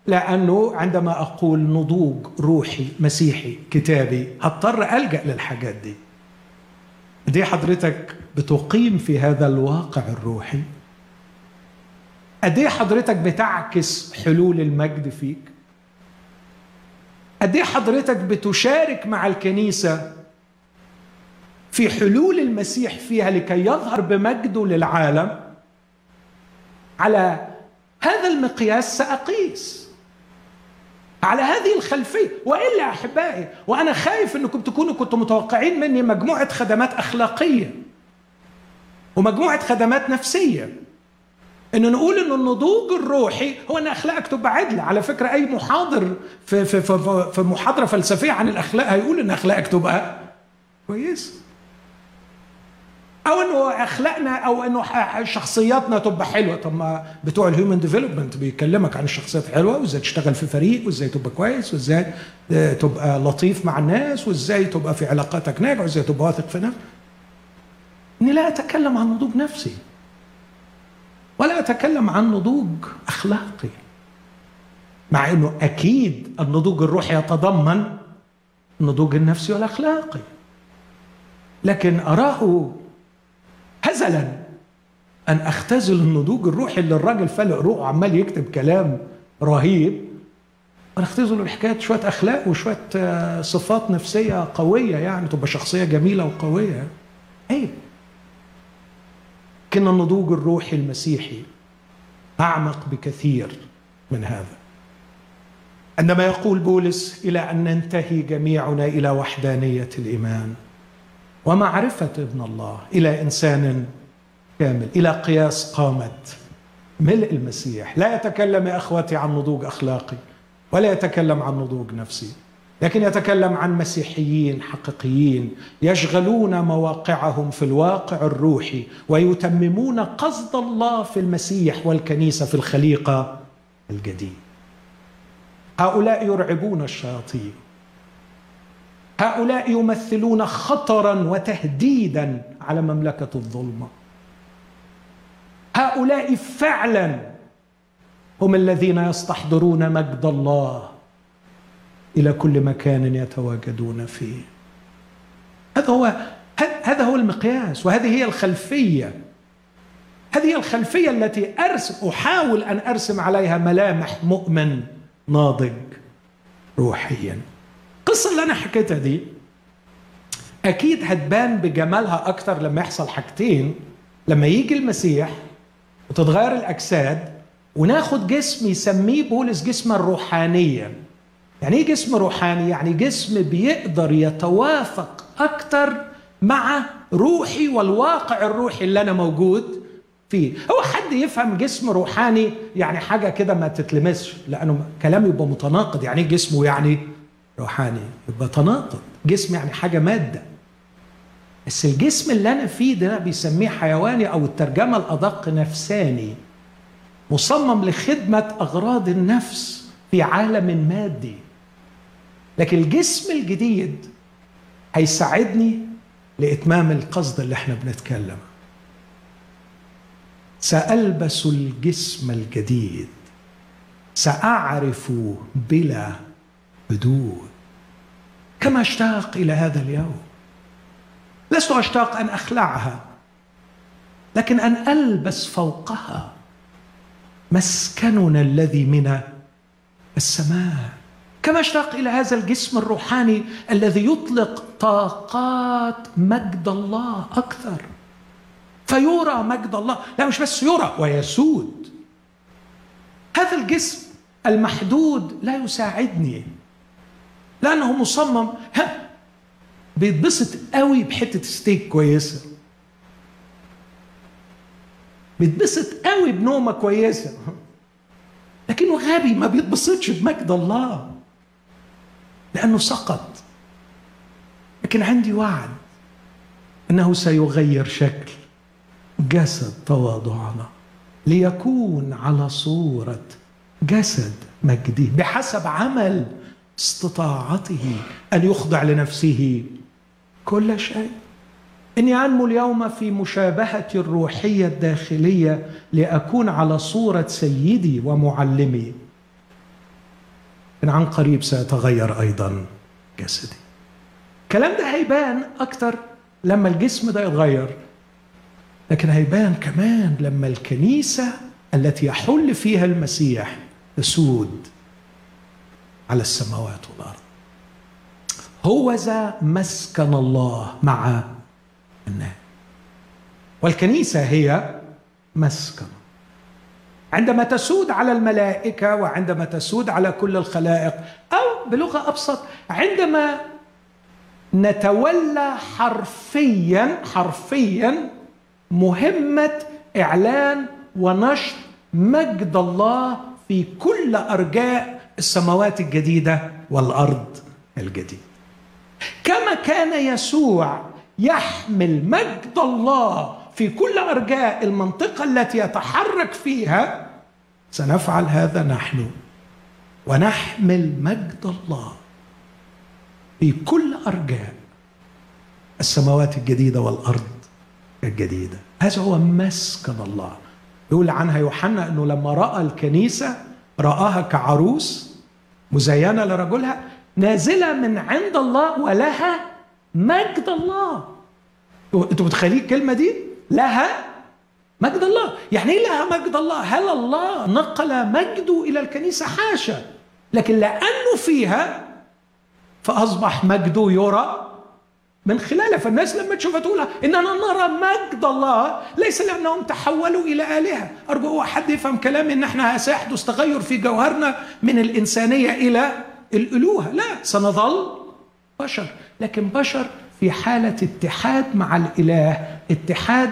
لأنه عندما أقول نضوج روحي مسيحي كتابي هضطر ألجأ للحاجات دي. دي حضرتك بتقيم في هذا الواقع الروحي. قد إيه حضرتك بتعكس حلول المجد فيك؟ قد إيه حضرتك بتشارك مع الكنيسة في حلول المسيح فيها لكي يظهر بمجده للعالم؟ على هذا المقياس سأقيس. على هذه الخلفية. وإلا أحبائي وأنا خايف إنكم تكونوا كنتم متوقعين مني مجموعة خدمات أخلاقية ومجموعة خدمات نفسية. إنه نقول ان النضوج الروحي هو إن أخلاقك تبقى عدلة. على فكرة أي محاضر في في في, في محاضرة فلسفية عن الأخلاق هيقول إن أخلاقك تبقى كويس. أو إنه أخلاقنا أو إنه شخصياتنا تبقى حلوة. طب ما بتوع ال human development بيكلمك عن الشخصيات حلوة وإزاي تشتغل في فريق وإزاي تبقى كويس وإزاي تبقى لطيف مع الناس وإزاي تبقى في علاقاتك ناجح وإزاي تبقى واثق في نفسك. إني لا أتكلم عن نضوج نفسي. ولا أتكلم عن نضوج أخلاقي. مع إنه أكيد النضوج الروحي يتضمن النضوج النفسي والاخلاقي لكن أراه هزلا أن أختزل النضوج الروحي اللي الراجل فالق روحه عمال يكتب كلام رهيب أنا أختزله لحكايه شوية أخلاق وشوية آه، صفات نفسية قوية يعني تبقى شخصية جميلة وقوية. عيب لكن النضوج الروحي المسيحي. أعمق بكثير من هذا. عندما يقول بولس إلى أن ننتهي جميعنا إلى وحدانية الإيمان. ومعرفة ابن الله إلى إنسان كامل إلى قياس قامه ملء المسيح. لا يتكلم يا أخوتي عن نضوج أخلاقي ولا يتكلم عن نضوج نفسي. لكن يتكلم عن مسيحيين حقيقيين يشغلون مواقعهم في الواقع الروحي ويتممون قصد الله في المسيح والكنيسة في الخليقة الجديد هؤلاء يرعبون الشياطين. هؤلاء يمثلون خطرا وتهديدا على مملكة الظلمة. هؤلاء فعلا هم الذين يستحضرون مجد الله. إلى كل مكان يتواجدون فيه. هذا هو هذا هو المقياس وهذه هي الخلفية. هذه هي الخلفية التي ارسم أحاول أن أرسم عليها ملامح مؤمن ناضج روحيا. القصة اللي أنا حكيتها دي أكيد هتبان بجمالها أكتر لما يحصل حاجتين. لما يجي المسيح وتتغير الأجساد وناخد جسم يسميه بولس جسما روحانيا. يعني إيه جسم روحاني يعني جسم بيقدر يتوافق أكتر مع روحي والواقع الروحي اللي أنا موجود فيه. هو حد يفهم جسم روحاني يعني حاجة كده ما تتلمسش؟ لأنه كلام يبقى متناقض. يعني إيه جسمه يعني روحاني؟ يبقى تناقض. جسم يعني حاجة مادة. بس الجسم اللي أنا فيه ده بيسميه حيواني أو الترجمة الأدق نفساني. مصمم لخدمة أغراض النفس في عالم مادي. لكن الجسم الجديد هيساعدني لإتمام القصد اللي إحنا بنتكلم سألبس الجسم الجديد سأعرف بلا حدود كما اشتاق إلى هذا اليوم. لست أشتاق أن أخلعها لكن أن ألبس فوقها مسكننا الذي من السماء. كما اشتاق إلى هذا الجسم الروحاني الذي يطلق طاقات مجد الله أكثر. فيرى مجد الله. لا مش بس يرى ويسود. هذا الجسم المحدود لا يساعدني لأنه مصمم. ها بيتبسط قوي بحتة ستيك كويسة. بيتبسط قوي بنومة كويسة. لكنه غبي ما بيتبسطش بمجد الله. لأنه سقط. لكن عندي وعد أنه سيغير شكل جسد تواضعنا ليكون على صورة جسد مجده بحسب عمل استطاعته أن يخضع لنفسه كل شيء. إني أنمو اليوم في مشابهة الروحية الداخلية لأكون على صورة سيدي ومعلمي. إن عن قريب سيتغير أيضا. جسدي. الكلام ده هيبان أكتر لما الجسم ده يتغير. لكن هيبان كمان لما الكنيسة التي يحل فيها المسيح تسود على السماوات والأرض. هو ذا مسكن الله مع الناس. والكنيسة هي مسكن. عندما تسود على الملائكة وعندما تسود على كل الخلائق أو بلغة أبسط عندما نتولى حرفيا حرفيا مهمة إعلان ونشر مجد الله في كل أرجاء السماوات الجديدة والأرض الجديدة. كما كان يسوع يحمل مجد الله في كل أرجاء المنطقة التي يتحرك فيها سنفعل هذا نحن. ونحمل مجد الله في كل أرجاء السماوات الجديدة والأرض الجديدة. هذا هو مسكن الله. يقول عنها يوحنا إنه لما رأى الكنيسة رآها كعروس مزينة لرجلها نازلة من عند الله ولها مجد الله. أنتوا متخيلين الكلمة دي؟ لها مجد الله. يعني إيه لها مجد الله؟ هل الله نقل مجده إلى الكنيسة؟ حاشا. لكن لأنه فيها فأصبح مجده يرى من خلالها فالناس لما تشوفها تقول إننا نرى مجد الله. ليس لأنهم تحولوا إلى آلهة. أرجو هو حد يفهم كلامي إن إحنا سيحدث تغير في جوهرنا من الإنسانية إلى الألوهة. لا سنظل بشر. لكن بشر في حالة اتحاد مع الإله اتحاد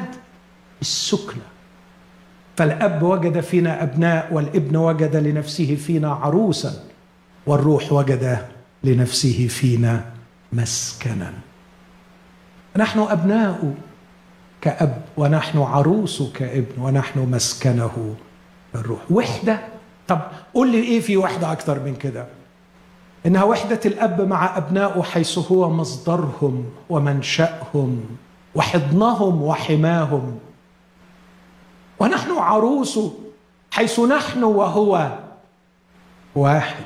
السكنة. فالأب وجد فينا أبناء والابن وجد لنفسه فينا عروسا والروح وجد لنفسه فينا مسكنا. نحن أبناء كأب ونحن عروس كابن ونحن مسكنه الروح. وحدة؟ طب قول لي إيه في وحدة أكثر من كده؟ إنها وحدة الأب مع ابنائه حيث هو مصدرهم ومنشأهم وحضنهم وحماهم. ونحن عروسه حيث نحن وهو واحد.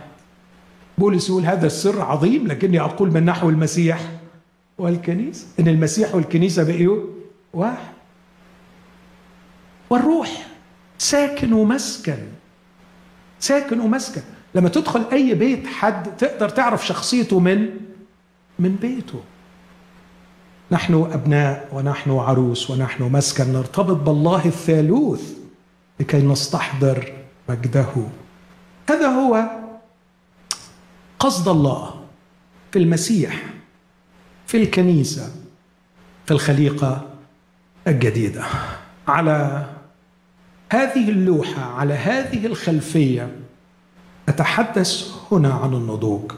بولس يقول هذا السر عظيم لكني أقول من نحو المسيح والكنيسة. إن المسيح والكنيسة بقيوا واحد. والروح ساكن ومسكن ساكن ومسكن. لما تدخل أي بيت حد تقدر تعرف شخصيته من من بيته. نحن أبناء ونحن عروس ونحن مسكن نرتبط بالله الثالوث لكي نستحضر مجده. هذا هو قصد الله في المسيح في الكنيسة في الخليقة الجديدة. على هذه اللوحة على هذه الخلفية أتحدث هنا عن النضوج.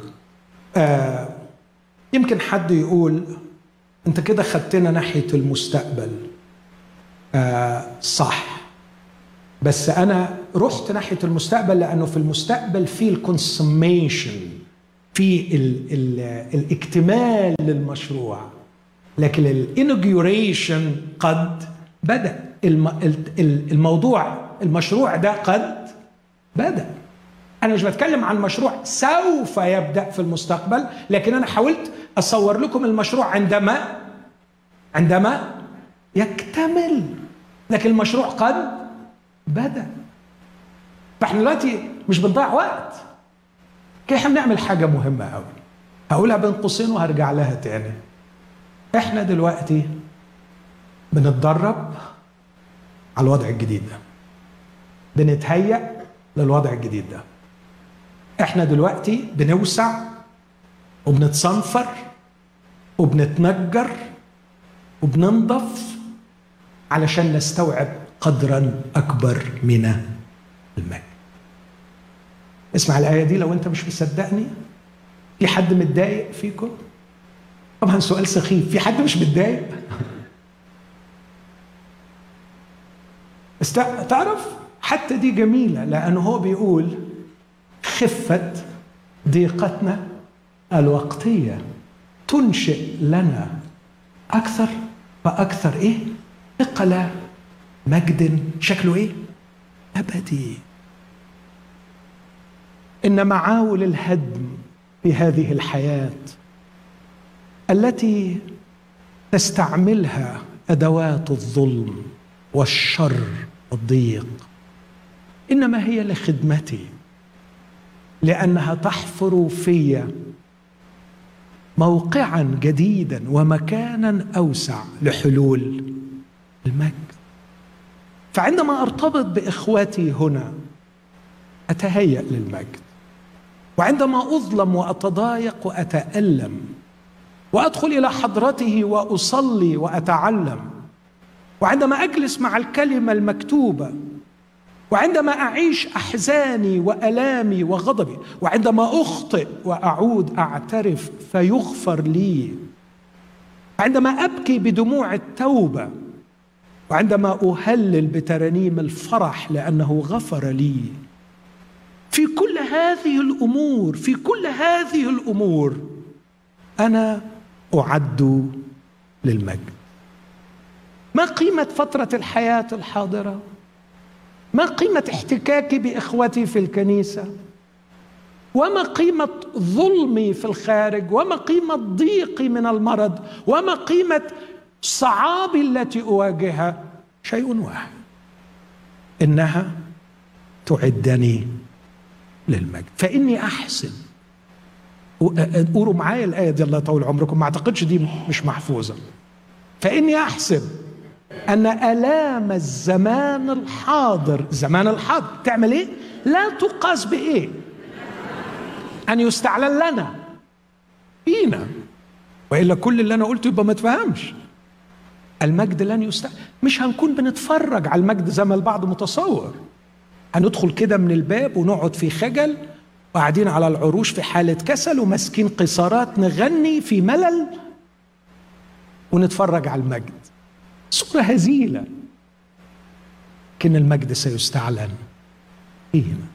آه يمكن حد يقول أنت كده خدتنا ناحية المستقبل. آه صح. بس أنا رحت ناحية المستقبل لأنه في المستقبل في الكونسميشن في ال ال الاكتمال للمشروع. لكن الانوجيوريشن قد بدأ الموضوع المشروع ده قد بدأ. أنا مش بتكلم عن مشروع سوف يبدأ في المستقبل لكن أنا حاولت أصور لكم المشروع عندما عندما يكتمل. لكن المشروع قد بدأ. فإحنا دلوقتي مش بنضيع وقت. كده إحنا بنعمل حاجة مهمة قوي هقولها بين قوسين وهرجع لها تاني. إحنا دلوقتي بنتدرب على الوضع الجديد ده. بنتهيأ للوضع الجديد ده. إحنا دلوقتي بنوسع وبنتصنفر وبنتنجر وبننضف علشان نستوعب قدرا أكبر من المجد. اسمع الآية دي لو أنت مش مصدقني. في حد متضايق فيكم؟ طبعا سؤال سخيف. في حد مش متضايق؟ تعرف حتى دي جميلة لأنه هو بيقول خفة ضيقتنا الوقتية تنشئ لنا أكثر فأكثر إيه؟ ثقل مجد شكله إيه؟ أبدي إن معاول الهدم في هذه الحياة التي تستعملها أدوات الظلم والشر والضيق إنما هي لخدمتي لأنها تحفر في موقعا جديدا ومكانا أوسع لحلول المجد. فعندما أرتبط باخوتي هنا أتهيأ للمجد. وعندما أظلم وأتضايق وأتألم وأدخل إلى حضرته وأصلي وأتعلم وعندما أجلس مع الكلمة المكتوبة وعندما أعيش أحزاني وألامي وغضبي وعندما أخطئ وأعود أعترف فيغفر لي. عندما أبكي بدموع التوبة وعندما أهلل بترانيم الفرح لأنه غفر لي. في كل هذه الأمور في كل هذه الأمور أنا أعد للمجد. ما قيمة فترة الحياة الحاضرة؟ ما قيمة احتكاكي بإخوتي في الكنيسة؟ وما قيمة ظلمي في الخارج؟ وما قيمة ضيقي من المرض؟ وما قيمة صعابي التي أواجهها؟ شيء واحد إنها تعدني للمجد. فإني أحسن. قولوا معايا الآية دي الله يطول عمركم. ما أعتقدش دي مش محفوظة. فإني احسب أن آلام الزمان الحاضر. الزمان الحاضر. تعمل إيه؟ لا تقاس بإيه؟ أن يستعلن لنا. فينا وإلا كل اللي أنا قلته يبقى ما تفهمش. المجد لن يستعلن مش هنكون بنتفرج على المجد زي ما البعض متصور. هندخل كده من الباب ونقعد في خجل وقاعدين على العروش في حالة كسل وماسكين قصارات نغني في ملل ونتفرج على المجد. صورة هزيلة. لكن المجد سيستعلن. فينا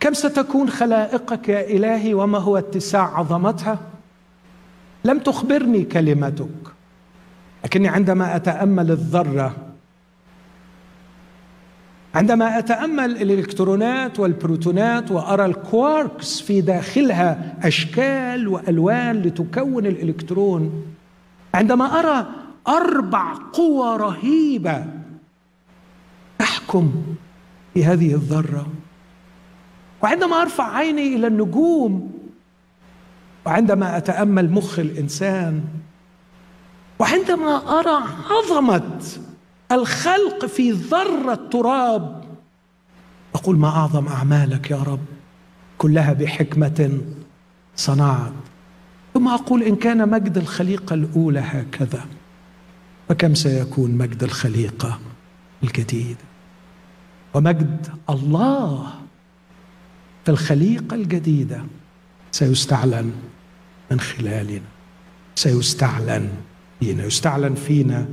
كم ستكون خلائقك يا إلهي وما هو اتساع عظمتها؟ لم تخبرني كلمتك. لكني عندما أتأمل الذرة عندما أتأمل الإلكترونات والبروتونات وأرى الكواركس في داخلها أشكال وألوان لتكون الإلكترون عندما أرى أربع قوى رهيبة. تحكم في هذه الذرة. وعندما أرفع عيني إلى النجوم وعندما أتأمل مخ الإنسان وعندما أرى عظمة الخلق في ذرة تراب أقول ما أعظم أعمالك يا رب كلها بحكمة صنعت. ثم أقول إن كان مجد الخليقة الأولى هكذا. فكم سيكون مجد الخليقة الجديدة ومجد الله في الخليقة الجديدة سيستعلن من خلالنا سيستعلن فينا يستعلن فينا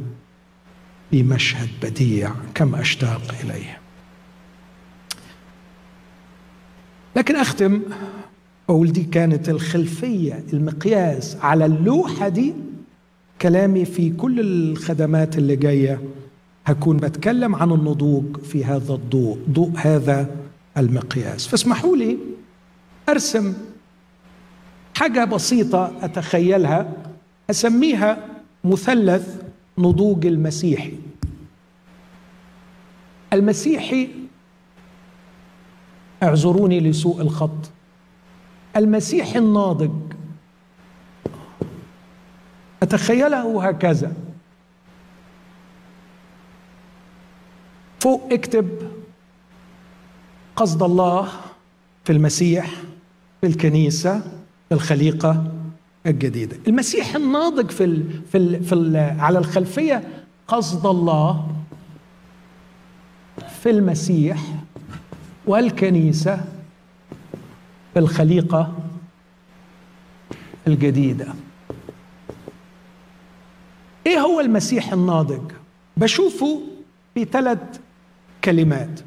في مشهد بديع كم أشتاق إليه. لكن أختم أقول دي كانت الخلفية المقياس على اللوحة دي كلامي في كل الخدمات اللي جاية هكون بتكلم عن النضوج في هذا الضوء ضوء هذا المقياس. فاسمحوا لي أرسم حاجة بسيطة أتخيلها أسميها مثلث نضوج المسيحي. المسيحي اعذروني لسوء الخط المسيحي الناضج. أتخيله هكذا. فوق اكتب قصد الله في المسيح في الكنيسة في الخليقة الجديدة. المسيح الناضج في ال في ال في ال على الخلفية قصد الله في المسيح والكنيسة في الخليقة الجديدة. إيه هو المسيح الناضج؟ بشوفه في ثلاث كلمات.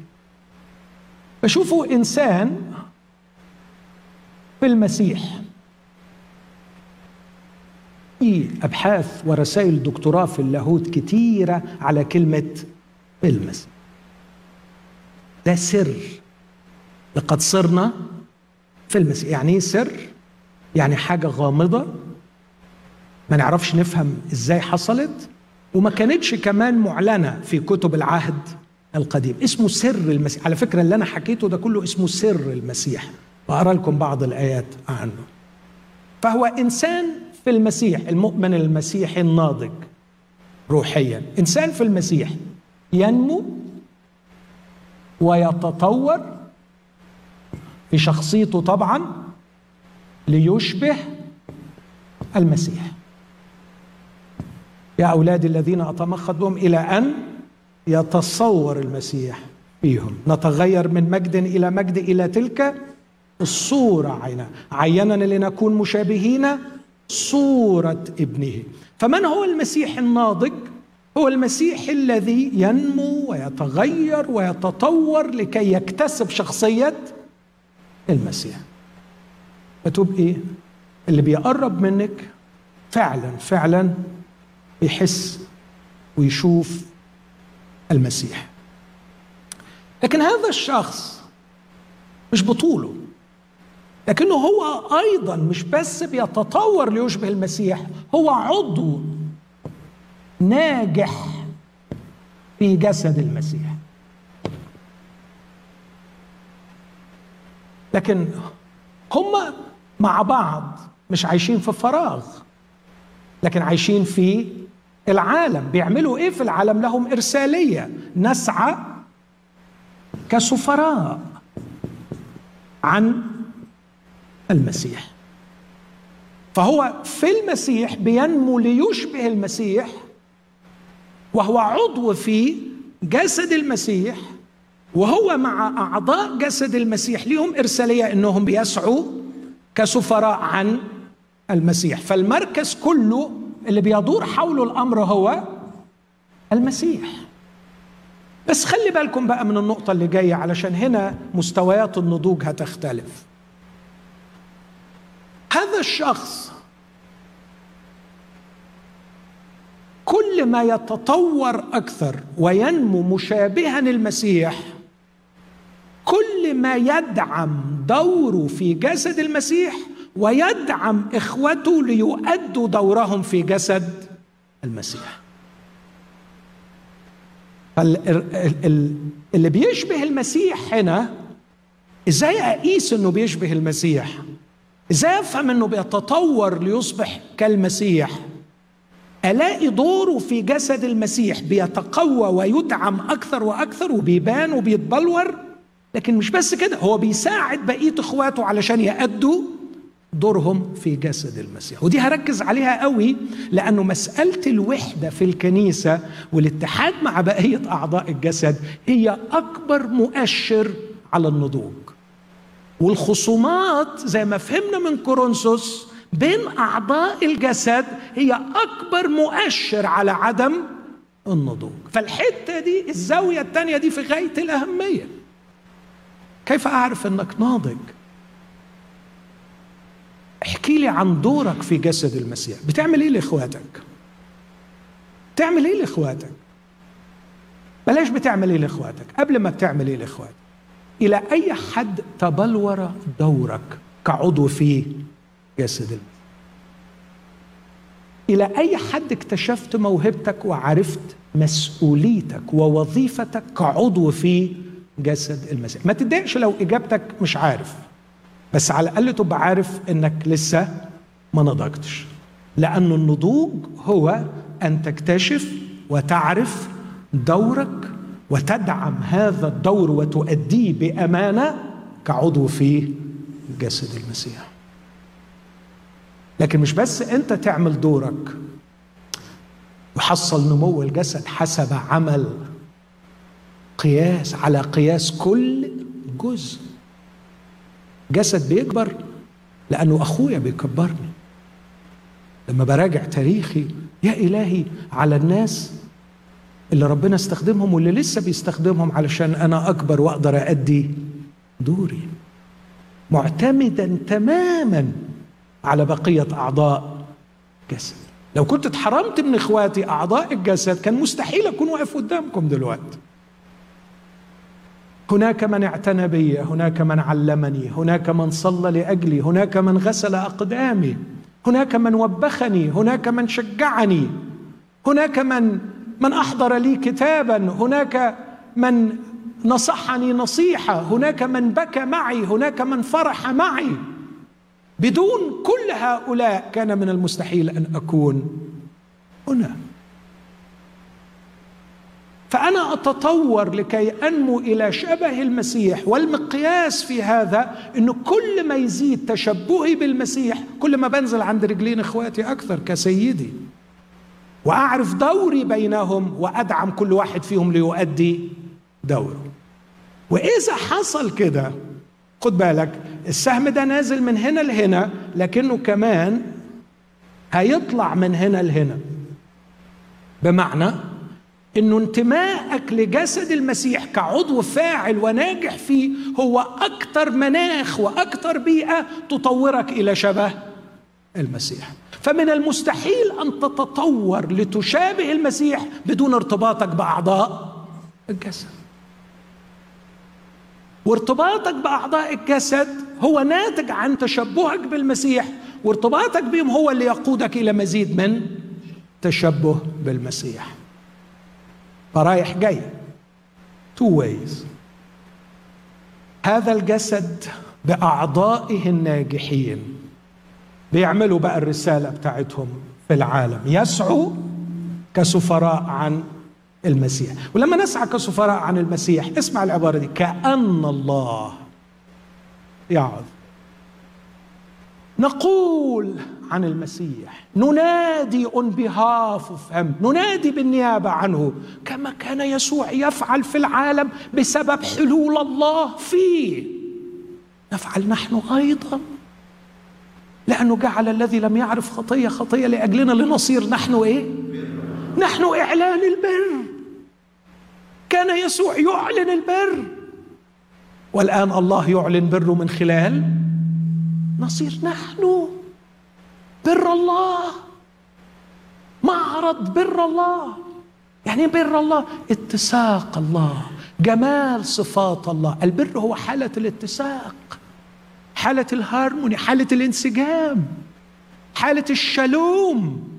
بشوفه إنسان في المسيح. في أبحاث ورسائل دكتوراه في اللاهوت كتيرة على كلمة المس ده سر. لقد صرنا في المسيح. يعني إيه سر؟ يعني حاجة غامضة ما نعرفش نفهم إزاي حصلت وما كانتش كمان معلنة في كتب العهد القديم. اسمه سر المسيح. على فكرة اللي أنا حكيته ده كله اسمه سر المسيح. وأقرأ لكم بعض الآيات عنه. فهو إنسان في المسيح المؤمن المسيحي الناضج روحيا. إنسان في المسيح. ينمو ويتطور في شخصيته طبعا ليشبه المسيح. يا أولادي الذين أتمخض بهم إلى أن يتصور المسيح فيهم. نتغير من مجد إلى مجد إلى تلك الصورة عيننا لنكون مشابهين صورة ابنه. فمن هو المسيح الناضج؟ هو المسيح الذي ينمو ويتغير ويتطور لكي يكتسب شخصية المسيح. فتبقي اللي بيقرب منك فعلا فعلا يحس ويشوف المسيح. لكن هذا الشخص مش بطوله لكنه هو أيضا مش بس بيتطور ليشبه المسيح هو عضو ناجح في جسد المسيح. لكن هم مع بعض مش عايشين في فراغ لكن عايشين في العالم بيعملوا إيه في العالم؟ لهم إرسالية. نسعى كسفراء عن المسيح. فهو في المسيح بينمو ليشبه المسيح وهو عضو في جسد المسيح وهو مع أعضاء جسد المسيح لهم إرسالية إنهم بيسعوا كسفراء عن المسيح. فالمركز كله اللي بيدور حوله الأمر هو المسيح. بس خلي بالكم بقى من النقطة اللي جاية علشان هنا مستويات النضوج هتختلف. هذا الشخص كل ما يتطور أكثر وينمو مشابها المسيح كل ما يدعم دوره في جسد المسيح ويدعم إخوته ليؤدوا دورهم في جسد المسيح. اللي بيشبه المسيح هنا إزاي أقيس إنه بيشبه المسيح؟ إزاي أفهم إنه بيتطور ليصبح كالمسيح؟ ألاقي دوره في جسد المسيح بيتقوى ويدعم أكثر وأكثر وبيبان وبيتبلور لكن مش بس كده هو بيساعد بقية إخواته علشان يأدوا دورهم في جسد المسيح. ودي هركز عليها قوي لأنه مسألة الوحدة في الكنيسة والاتحاد مع بقية أعضاء الجسد هي أكبر مؤشر على النضوج. والخصومات زي ما فهمنا من كورنثوس بين أعضاء الجسد هي أكبر مؤشر على عدم النضوج. فالحتة دي الزاوية الثانية دي في غاية الأهمية. كيف أعرف إنك ناضج؟ احكي لي عن دورك في جسد المسيح. بتعمل إيه لإخواتك؟ بتعمل إيه لإخواتك؟ بلاش بتعمل إيه لإخواتك قبل ما بتعمل إيه لإخواتك. إلى أي حد تبلور دورك كعضو في جسد المسيح إلى أي حد اكتشفت موهبتك وعرفت مسؤوليتك ووظيفتك كعضو في جسد المسيح. ما تتضايقش لو إجابتك مش عارف. بس على الأقل تبقى عارف إنك لسه ما نضجتش. لأن النضوج هو أن تكتشف وتعرف دورك وتدعم هذا الدور وتؤديه بأمانة كعضو في جسد المسيح. لكن مش بس أنت تعمل دورك يحصل نمو الجسد حسب عمل قياس على قياس كل جزء. جسد بيكبر لأنه أخويا بيكبرني. لما براجع تاريخي يا إلهي على الناس اللي ربنا استخدمهم واللي لسه بيستخدمهم علشان أنا أكبر وأقدر أأدي دوري. معتمدا تماما على بقية أعضاء جسد. لو كنت اتحرمت من إخواتي أعضاء الجسد كان مستحيل أكون واقف قدامكم دلوقتي. هناك من اعتنى بي هناك من علمني هناك من صلى لأجلي هناك من غسل أقدامي هناك من وبخني هناك من شجعني هناك من من أحضر لي كتابا هناك من نصحني نصيحة هناك من بكى معي هناك من فرح معي. بدون كل هؤلاء كان من المستحيل أن أكون هنا. فأنا أتطور لكي أنمو إلى شبه المسيح والمقياس في هذا إنه كل ما يزيد تشبهي بالمسيح كل ما بنزل عند رجلين إخواتي أكثر كسيدي. وأعرف دوري بينهم وأدعم كل واحد فيهم ليؤدي دوره. وإذا حصل كده خد بالك السهم ده نازل من هنا لهنا لكنه كمان هيطلع من هنا لهنا. بمعنى إنه انتمائك لجسد المسيح كعضو فاعل وناجح فيه هو أكثر مناخ وأكثر بيئة تطورك إلى شبه المسيح. فمن المستحيل أن تتطور لتشابه المسيح بدون ارتباطك بأعضاء الجسد. وارتباطك بأعضاء الجسد هو ناتج عن تشبهك بالمسيح وارتباطك بهم هو اللي يقودك إلى مزيد من تشبه بالمسيح. فرايح جاي. تو ويز هذا الجسد بأعضائه الناجحين بيعملوا بقى الرسالة بتاعتهم في العالم. يسعوا كسفراء عن المسيح. ولما نسعى كسفراء عن المسيح اسمع العبارة دي. كأن الله يعظ. نقول عن المسيح. ننادي on behalf of him. ننادي بالنيابة عنه. كما كان يسوع يفعل في العالم بسبب حلول الله فيه. نفعل نحن أيضا. لأنه جعل الذي لم يعرف خطية خطية لأجلنا لنصير نحن إيه؟ نحن إعلان البر. كان يسوع يعلن البر. والآن الله يعلن بره من خلال نصير نحن. بر الله. معرض بر الله. يعني بر الله؟ اتساق الله جمال صفات الله. البر هو حالة الاتساق حالة الهارموني حالة الانسجام حالة الشلوم.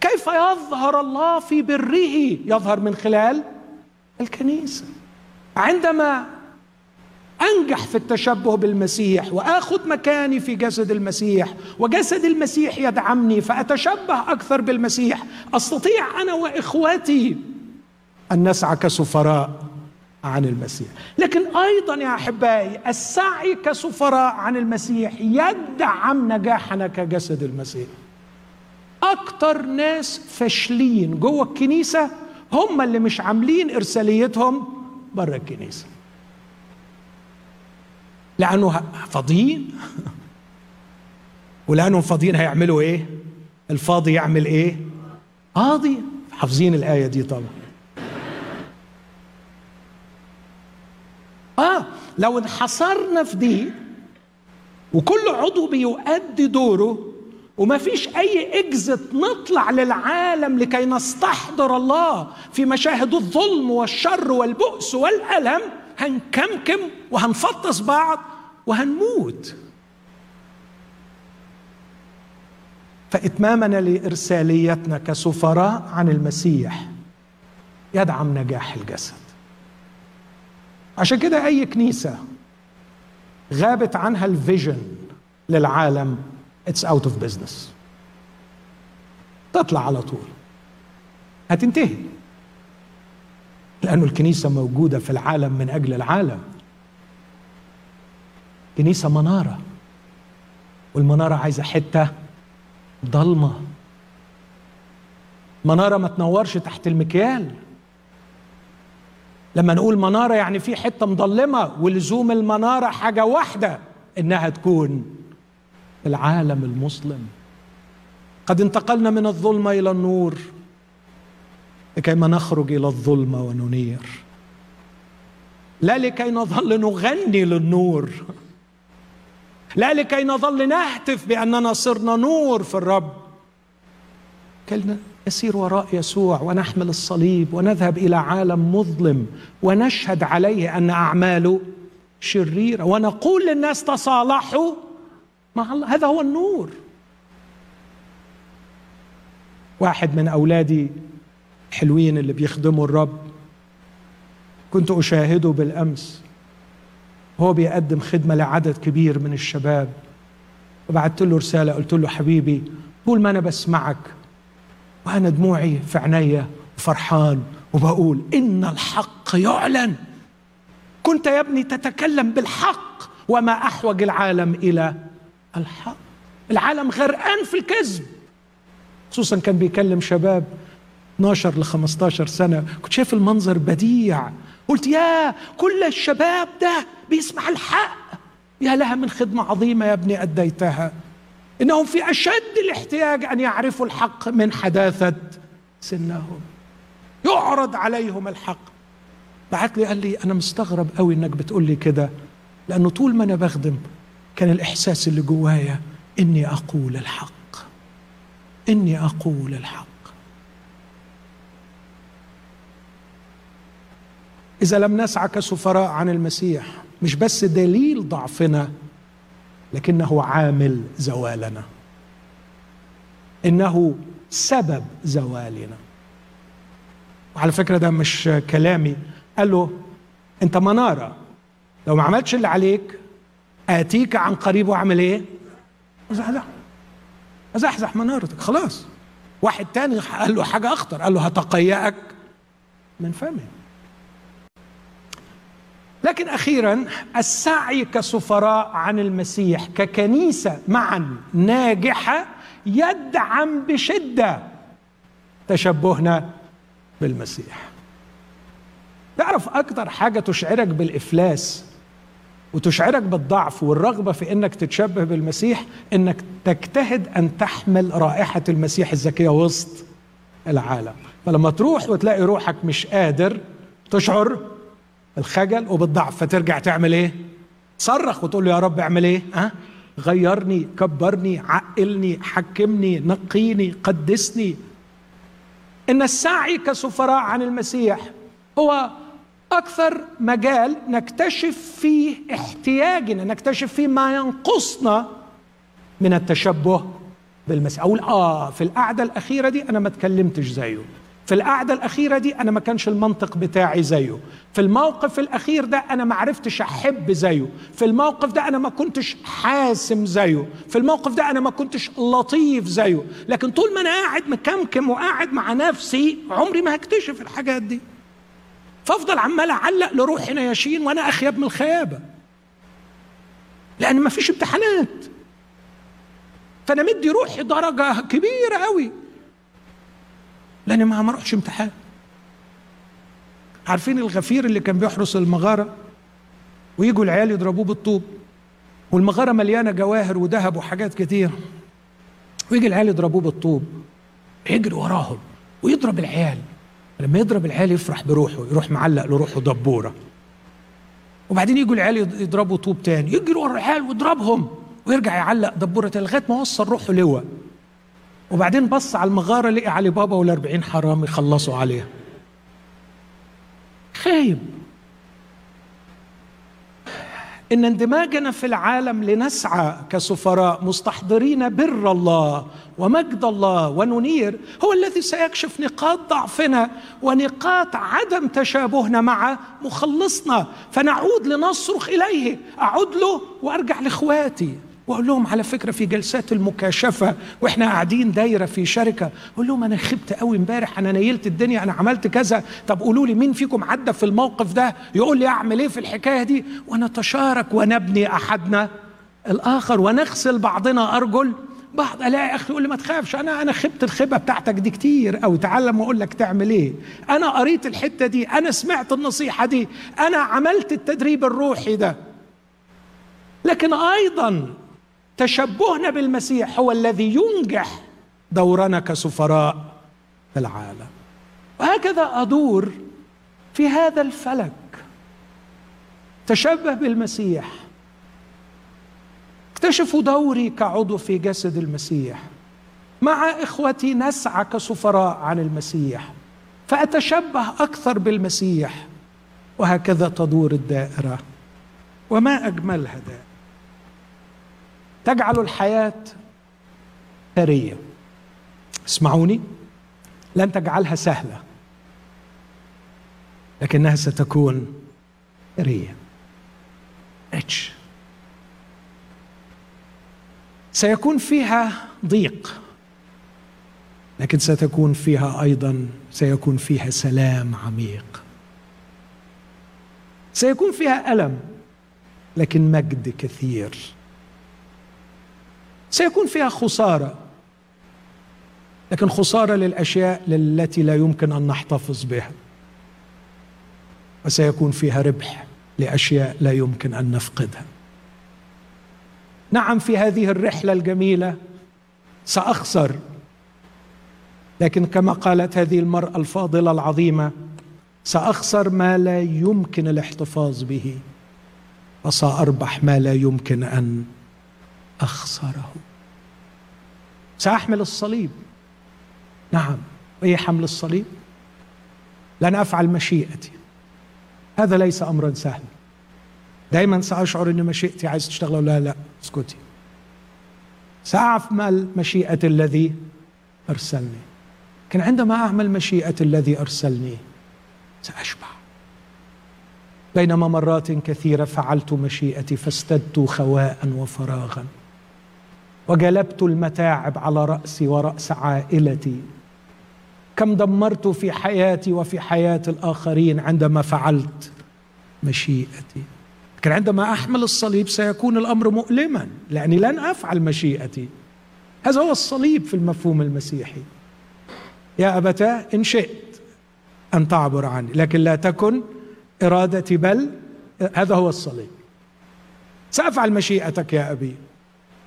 كيف يظهر الله في بره؟ يظهر من خلال الكنيسة. عندما أنجح في التشبه بالمسيح وآخذ مكاني في جسد المسيح وجسد المسيح يدعمني فأتشبه أكثر بالمسيح. أستطيع أنا وإخواتي أن نسعى كسفراء عن المسيح. لكن أيضا يا أحبائي السعي كسفراء عن المسيح يدعم نجاحنا كجسد المسيح. أكتر ناس فاشلين جوه الكنيسة هم اللي مش عاملين إرساليتهم بره الكنيسة. لأنه فاضيين ولانهم فاضيين هيعملوا إيه؟ الفاضي يعمل إيه؟ قاضي حافظين الآية دي طبعا. آه لو انحصرنا في دي وكل عضو بيؤدي دوره وما فيش أي اكزت نطلع للعالم لكي نستحضر الله في مشاهد الظلم والشر والبؤس والألم هنكمكم وهنفطس بعض وهنموت. فإتمامنا لإرساليتنا كسفراء عن المسيح يدعم نجاح الجسد. عشان كده أي كنيسة غابت عنها ال vision للعالم it's out of business تطلع على طول. هتنتهي. لأن الكنيسة موجودة في العالم من أجل العالم. كنيسة منارة. والمنارة عايزة حتة ضلمة. منارة ما تنورش تحت المكيال لما نقول منارة يعني في حتة مضلمة ولزوم المنارة حاجة واحدة إنها تكون العالم المسلم. قد انتقلنا من الظلمة إلى النور. لكيما نخرج إلى الظلمة وننير. لا لكي نظل نغني للنور. لا لكي نظل نهتف بأننا صرنا نور في الرب. كلنا نسير وراء يسوع ونحمل الصليب ونذهب إلى عالم مظلم ونشهد عليه أن أعماله شريرة ونقول للناس تصالحوا مع الله. هذا هو النور. واحد من أولادي الحلوين اللي بيخدموا الرب. كنت أشاهده بالأمس. هو بيقدم خدمة لعدد كبير من الشباب. وبعت له رسالة قلت له حبيبي طول ما أنا بسمعك وأنا دموعي في عينيا وفرحان وبقول إن الحق يعلن. كنت يا ابني تتكلم بالحق وما أحوج العالم إلى الحق. العالم غرقان في الكذب. خصوصا كان بيكلم شباب 12 ل 15 سنة كنت شايف المنظر بديع. قلت يا كل الشباب ده بيسمع الحق. يا لها من خدمة عظيمة يا ابني أديتها. إنهم في أشد الاحتياج أن يعرفوا الحق من حداثة سنهم. يعرض عليهم الحق. بعت لي قال لي أنا مستغرب قوي إنك بتقول لي كده لأنه طول ما أنا بخدم كان الإحساس اللي جوايا إني أقول الحق. إني أقول الحق. إذا لم نسعى كسفراء عن المسيح مش بس دليل ضعفنا لكنه عامل زوالنا. إنه سبب زوالنا. وعلى فكرة ده مش كلامي. قال له أنت منارة. لو ما عملتش اللي عليك آتيك عن قريب وأعمل إيه؟ أزحزح. أزحزح منارتك. خلاص. واحد تاني قال له حاجة أخطر. قال له هتقيأك من فمه لكن أخيرا السعي كسفراء عن المسيح ككنيسة معا ناجحة يدعم بشدة تشبهنا بالمسيح. تعرف أكثر حاجة تشعرك بالإفلاس وتشعرك بالضعف والرغبة في إنك تتشبه بالمسيح؟ إنك تجتهد أن تحمل رائحة المسيح الزكيه وسط العالم. فلما تروح وتلاقي روحك مش قادر تشعر الخجل وبالضعف فترجع تعمل إيه؟ تصرخ وتقول له يا رب اعمل إيه؟ ها؟ أه؟ غيرني كبرني عقلني حكمني نقيني قدسني. إن السعي كسفراء عن المسيح هو أكثر مجال نكتشف فيه احتياجنا نكتشف فيه ما ينقصنا من التشبه بالمسيح. أقول آه في القعدة الأخيرة دي أنا ما اتكلمتش زيه. في القعدة الأخيرة دي أنا ما كانش المنطق بتاعي زيه. في الموقف الأخير ده أنا ما عرفتش أحب زيه. في الموقف ده أنا ما كنتش حاسم زيه. في الموقف ده أنا ما كنتش لطيف زيه. لكن طول ما أنا قاعد مكمكم وقاعد مع نفسي عمري ما هكتشف الحاجات دي. فأفضل عمال أعلق لروحي نياشين وأنا اخيب من الخيابة. لأن ما فيش امتحانات. فأنا مدي روحي درجة كبيرة قوي لأني ما اروحش امتحان. عارفين الغفير اللي كان بيحرس المغارة؟ ويجوا العيال يضربوه بالطوب. والمغارة مليانة جواهر وذهب وحاجات كتير. ويجي العيال يضربوه بالطوب. يجري وراهم ويضرب العيال. لما يضرب العيال يفرح بروحه يروح معلق لروحه دبورة. وبعدين يجوا العيال يضربوا طوب تاني. يجري ورا العيال ويضربهم. ويرجع يعلق دبورة لغاية ما وصل روحه لواء. وبعدين بص على المغارة لقي علي بابا والأربعين حرام يخلصوا عليها. خايب. إن اندماجنا في العالم لنسعى كسفراء مستحضرين بر الله ومجد الله وننير هو الذي سيكشف نقاط ضعفنا ونقاط عدم تشابهنا مع مخلصنا. فنعود لنصرخ إليه أعود له وأرجع لإخواتي. وأقول لهم على فكرة في جلسات المكاشفة وإحنا قاعدين دايرة في شركة أقول لهم أنا خبت قوي امبارح أنا نيلت الدنيا أنا عملت كذا. طب قولوا لي مين فيكم عدى في الموقف ده؟ يقول لي أعمل إيه في الحكاية دي؟ ونتشارك ونبني أحدنا. الآخر ونغسل بعضنا أرجل. بعض ألاقي أخي يقول لي ما تخافش أنا أنا خبت الخبة بتاعتك دي كتير أو تعلم وأقول لك تعمل إيه. أنا قريت الحتة دي أنا سمعت النصيحة دي أنا عملت التدريب الروحي ده. لكن أيضا تشبهنا بالمسيح هو الذي ينجح دورنا كسفراء في العالم. وهكذا أدور في هذا الفلك. تشبه بالمسيح. اكتشفوا دوري كعضو في جسد المسيح. مع إخوتي نسعى كسفراء عن المسيح. فأتشبه أكثر بالمسيح. وهكذا تدور الدائرة. وما أجملها دائرة. تجعل الحياة ثرية اسمعوني لن تجعلها سهلة لكنها ستكون رية اتش سيكون فيها ضيق لكن ستكون فيها أيضا سيكون فيها سلام عميق. سيكون فيها ألم لكن مجد كثير. سيكون فيها خسارة. لكن خسارة للأشياء التي لا يمكن أن نحتفظ بها. وسيكون فيها ربح لأشياء لا يمكن أن نفقدها. نعم في هذه الرحلة الجميلة سأخسر. لكن كما قالت هذه المرأة الفاضلة العظيمة سأخسر ما لا يمكن الاحتفاظ به. وسأربح ما لا يمكن أن أخسره. سأحمل الصليب. نعم إيه حمل الصليب؟ لن أفعل مشيئتي. هذا ليس امرا سهلا. دائما سأشعر ان مشيئتي عايز تشتغل لا لا؟ اسكتي. سأعمل مشيئة الذي أرسلني. لكن عندما أعمل مشيئة الذي أرسلني سأشبع. بينما مرات كثيرة فعلت مشيئتي فاستدت خواء وفراغا. وجلبت المتاعب على رأسي ورأس عائلتي. كم دمرت في حياتي وفي حياة الآخرين عندما فعلت مشيئتي. لكن عندما أحمل الصليب سيكون الأمر مؤلما لأني لن أفعل مشيئتي. هذا هو الصليب في المفهوم المسيحي. يا أبتاه إن شئت أن تعبر عني لكن لا تكن إرادتي بل هذا هو الصليب. سأفعل مشيئتك يا أبي.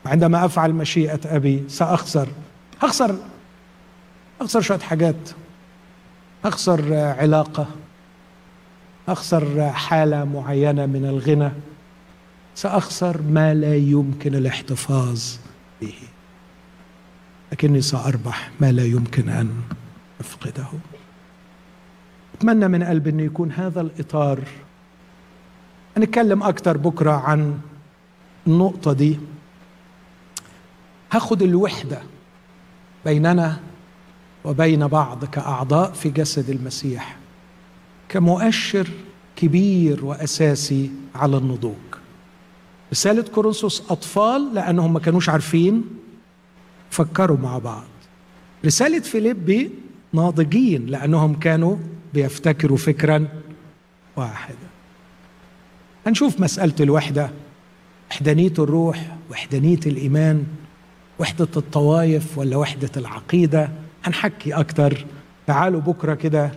عندما أفعل مشيئة أبي سأخسر. أخسر أخسر شوية حاجات. أخسر علاقة. أخسر حالة معينة من الغنى. سأخسر ما لا يمكن الاحتفاظ به. لكني سأربح ما لا يمكن أن أفقده. أتمنى من قلبي انه يكون هذا الإطار. هنتكلم أكثر بكرة عن النقطة دي. هاخد الوحدة بيننا وبين بعض كأعضاء في جسد المسيح كمؤشر كبير وأساسي على النضوج. رسالة كورنثوس أطفال لأنهم ما كانوش عارفين فكروا مع بعض. رسالة فيليبي ناضجين لأنهم كانوا بيفتكروا فكرا واحدا هنشوف مسألة الوحدة وحدانية الروح وحدانية الإيمان. وحدة الطوائف ولا وحدة العقيدة؟ هنحكي أكتر. تعالوا بكرة كده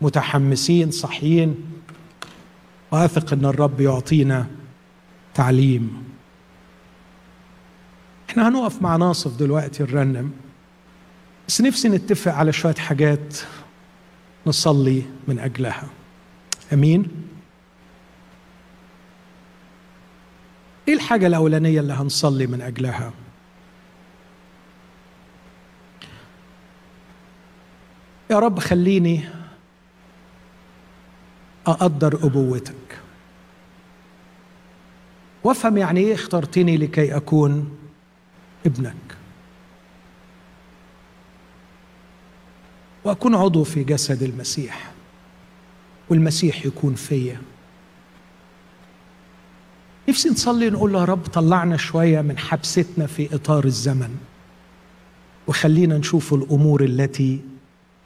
متحمسين صحيين واثق إن الرب يعطينا تعليم. إحنا هنقف مع ناصف دلوقتي نرنم. بس نفسي نتفق على شوية حاجات نصلي من أجلها. أمين؟ إيه الحاجة الأولانية اللي هنصلي من أجلها؟ يا رب خليني أقدر أبوتك. وافهم يعني إيه اخترتني لكي أكون ابنك. وأكون عضو في جسد المسيح والمسيح يكون فيا. نفسي نصلي نقول يا رب طلعنا شوية من حبستنا في إطار الزمن وخلينا نشوف الأمور التي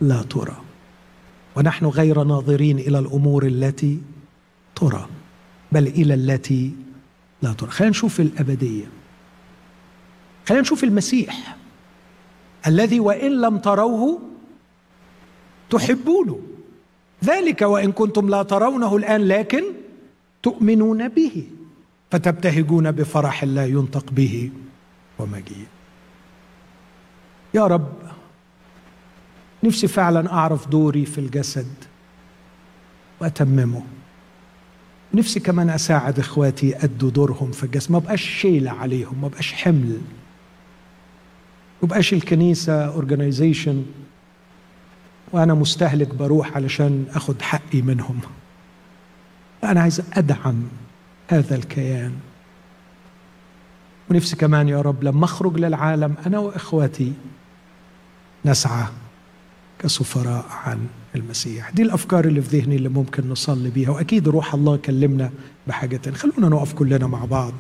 لا ترى. ونحن غير ناظرين إلى الأمور التي ترى بل إلى التي لا ترى. خلينا نشوف الأبدية. خلينا نشوف المسيح الذي وإن لم تروه تحبونه. ذلك وإن كنتم لا ترونه الآن لكن تؤمنون به فتبتهجون بفرح لا ينطق به ومجيد يا رب نفسي فعلا أعرف دوري في الجسد وأتممه. نفسي كمان أساعد إخواتي يأدوا دورهم في الجسد. ما بقاش شيلة عليهم ما بقاش حمل. ما بقاش الكنيسة اورجانيزيشن وأنا مستهلك بروح علشان أخد حقي منهم. أنا عايز أدعم هذا الكيان. ونفسي كمان يا رب لما أخرج للعالم أنا وإخواتي نسعى كسفراء عن المسيح. دي الأفكار اللي في ذهني اللي ممكن نصلي بيها وأكيد روح الله كلمنا بحاجة. خلونا نقف كلنا مع بعض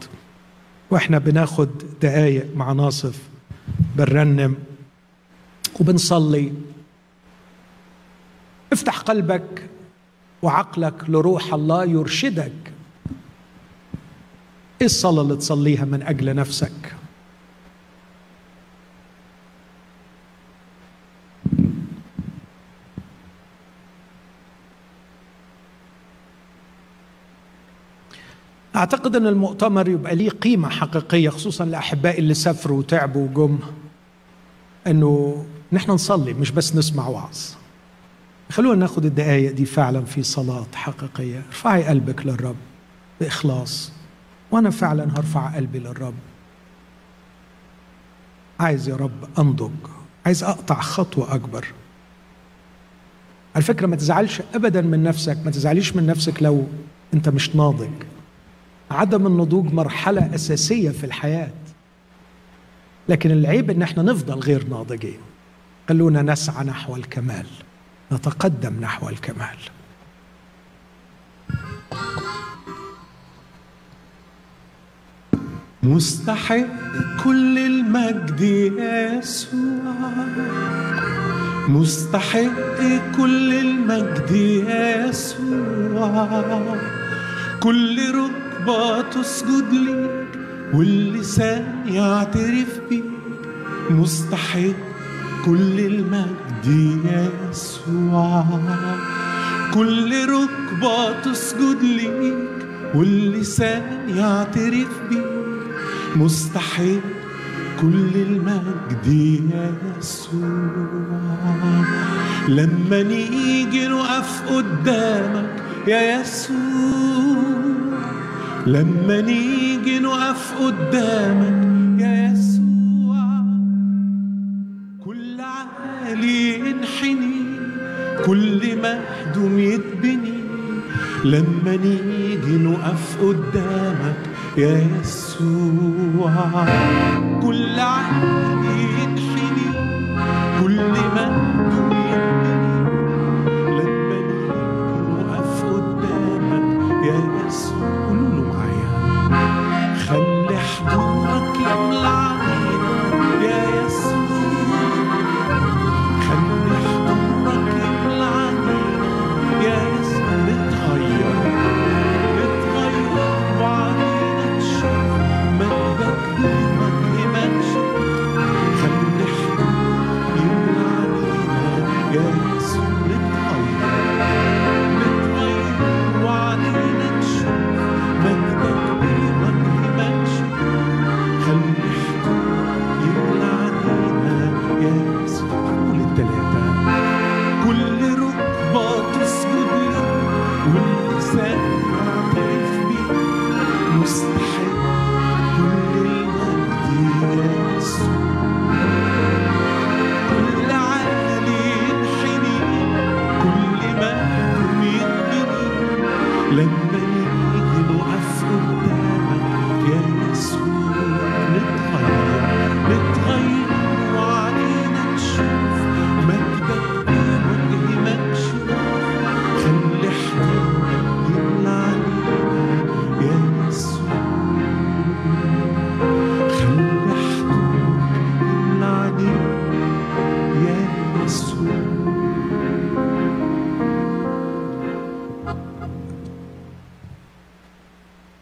وإحنا بناخد دقايق مع ناصف بنرنم وبنصلي. افتح قلبك وعقلك لروح الله يرشدك. إيه الصلاة اللي تصليها من أجل نفسك؟ أعتقد أن المؤتمر يبقى ليه قيمة حقيقية خصوصا لاحبائي اللي سافروا وتعبوا وجم إنه نحن نصلي مش بس نسمع وعظ. خلونا ناخد الدقايق دي فعلا في صلاة حقيقية. ارفعي قلبك للرب بإخلاص. وأنا فعلا هرفع قلبي للرب. عايز يا رب أنضج. عايز أقطع خطوة أكبر. على فكرة ما تزعلش أبدا من نفسك ما تزعليش من نفسك لو أنت مش ناضج. عدم النضوج مرحلة أساسية في الحياة. لكن العيب إن إحنا نفضل غير ناضجين. خلونا نسعى نحو الكمال. نتقدم نحو الكمال. مستحق كل المجد يسوع. مستحق كل المجد يسوع. كل ركبة تسجد ليك واللسان يعترف بيك. مستحق كل المجد يسوع. كل ركبة تسجد ليك واللسان يعترف بيك. مستحق كل المجد يسوع. لما نيجي نقف قدامك يا يسوع. لما نيجي نقف قدامك يا يسوع كل عالي ينحني كل مهدوم يتبني. لما نيجي نقف قدامك يا يسوع كل عالي ينحني كل مهدوم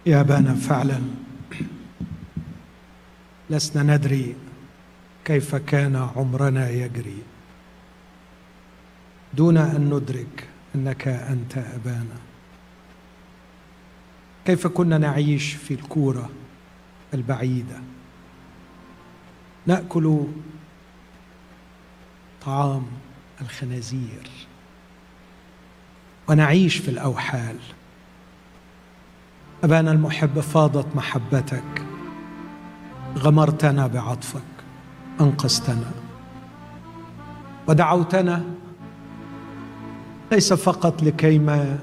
يا أبانا فعلا. لسنا ندري كيف كان عمرنا يجري. دون أن ندرك أنك أنت أبانا. كيف كنا نعيش في الكورة البعيدة؟ نأكل طعام الخنازير. ونعيش في الأوحال. أبانا المحب فاضت محبتك. غمرتنا بعطفك. أنقذتنا. ودعوتنا ليس فقط لكيما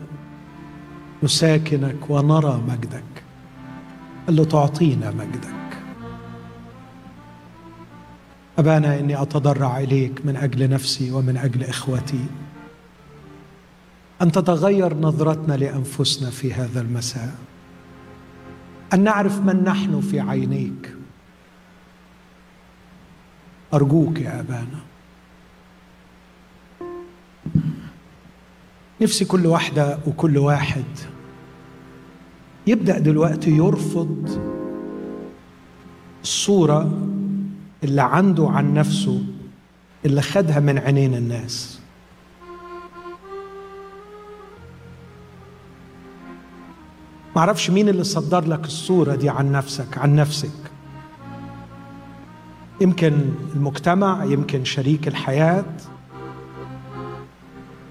نساكنك ونرى مجدك بل لتعطينا مجدك. أبانا إني أتضرع إليك من أجل نفسي ومن أجل إخوتي. أن تتغير نظرتنا لأنفسنا في هذا المساء. أن نعرف من نحن في عينيك. أرجوك يا أبانا. نفسي كل واحدة وكل واحد يبدأ دلوقتي يرفض الصورة اللي عنده عن نفسه اللي خدها من عينين الناس. معرفش مين اللي صدر لك الصورة دي عن نفسك عن نفسك. يمكن المجتمع يمكن شريك الحياة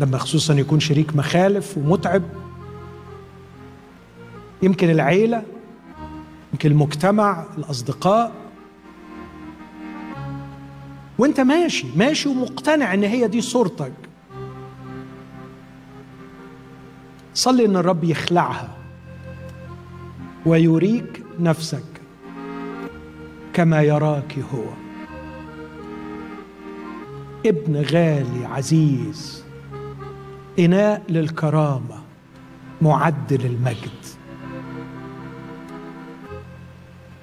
لما خصوصا يكون شريك مخالف ومتعب. يمكن العيلة يمكن المجتمع الأصدقاء. وأنت ماشي ماشي ومقتنع إن هي دي صورتك. صلي إن الرب يخلعها. ويريك نفسك كما يراك هو. ابن غالي عزيز إناء للكرامة معد للمجد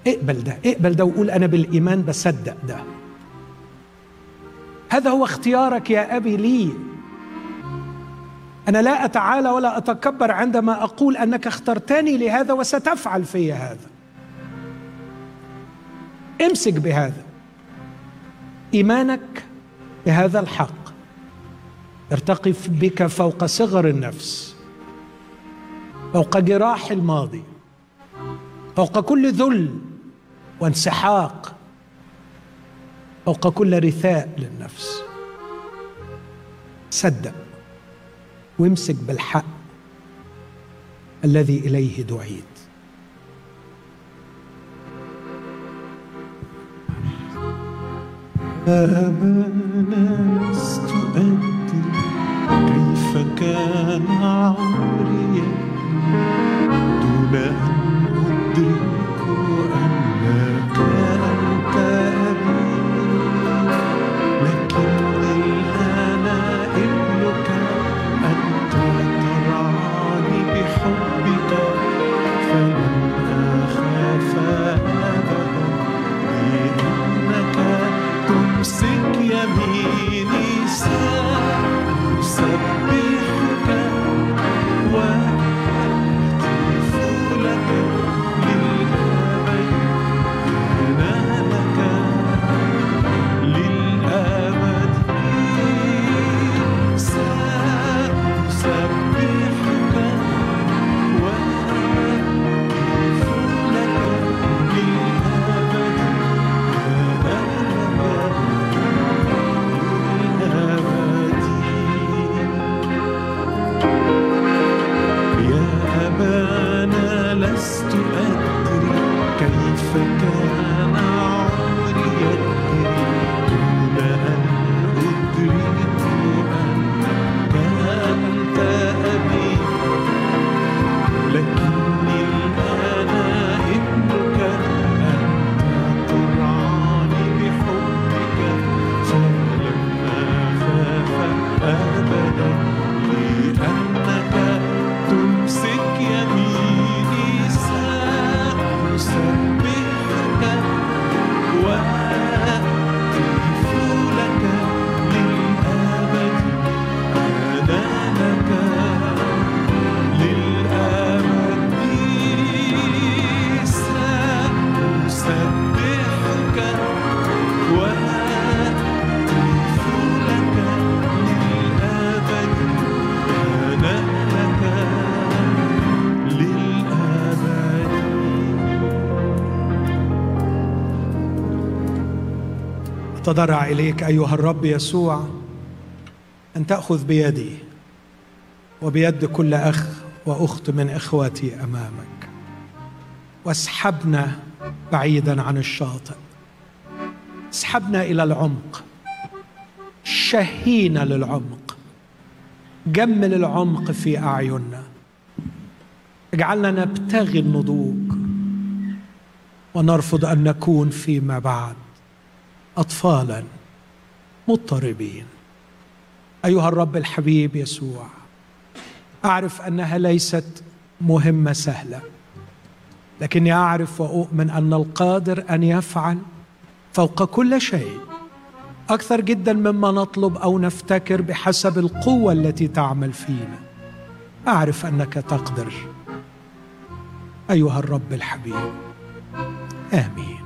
اقبل ده اقبل ده وقول أنا بالإيمان بصدق ده. هذا هو اختيارك يا أبي لي. أنا لا أتعالى ولا أتكبر عندما أقول أنك اخترتني لهذا وستفعل في هذا. امسك بهذا. إيمانك بهذا الحق. يرتقي بك فوق صغر النفس. فوق جراح الماضي. فوق كل ذل وانسحاق. فوق كل رثاء للنفس. صدق. وامسك بالحق الذي إليه دعيت. أبانا لست أدري كيف كان عمري؟ دون أن اتضرع إليك أيها الرب يسوع أن تأخذ بيدي وبيد كل أخ وأخت من اخواتي أمامك. واسحبنا بعيدا عن الشاطئ. اسحبنا إلى العمق. شهينا للعمق. جمل العمق في أعيننا. اجعلنا نبتغي النضوج ونرفض أن نكون فيما بعد. اطفالا مضطربين. أيها الرب الحبيب يسوع أعرف أنها ليست مهمة سهلة لكني أعرف وأؤمن أن القادر أن يفعل فوق كل شيء أكثر جدا مما نطلب أو نفتكر بحسب القوة التي تعمل فينا. أعرف أنك تقدر أيها الرب الحبيب. آمين.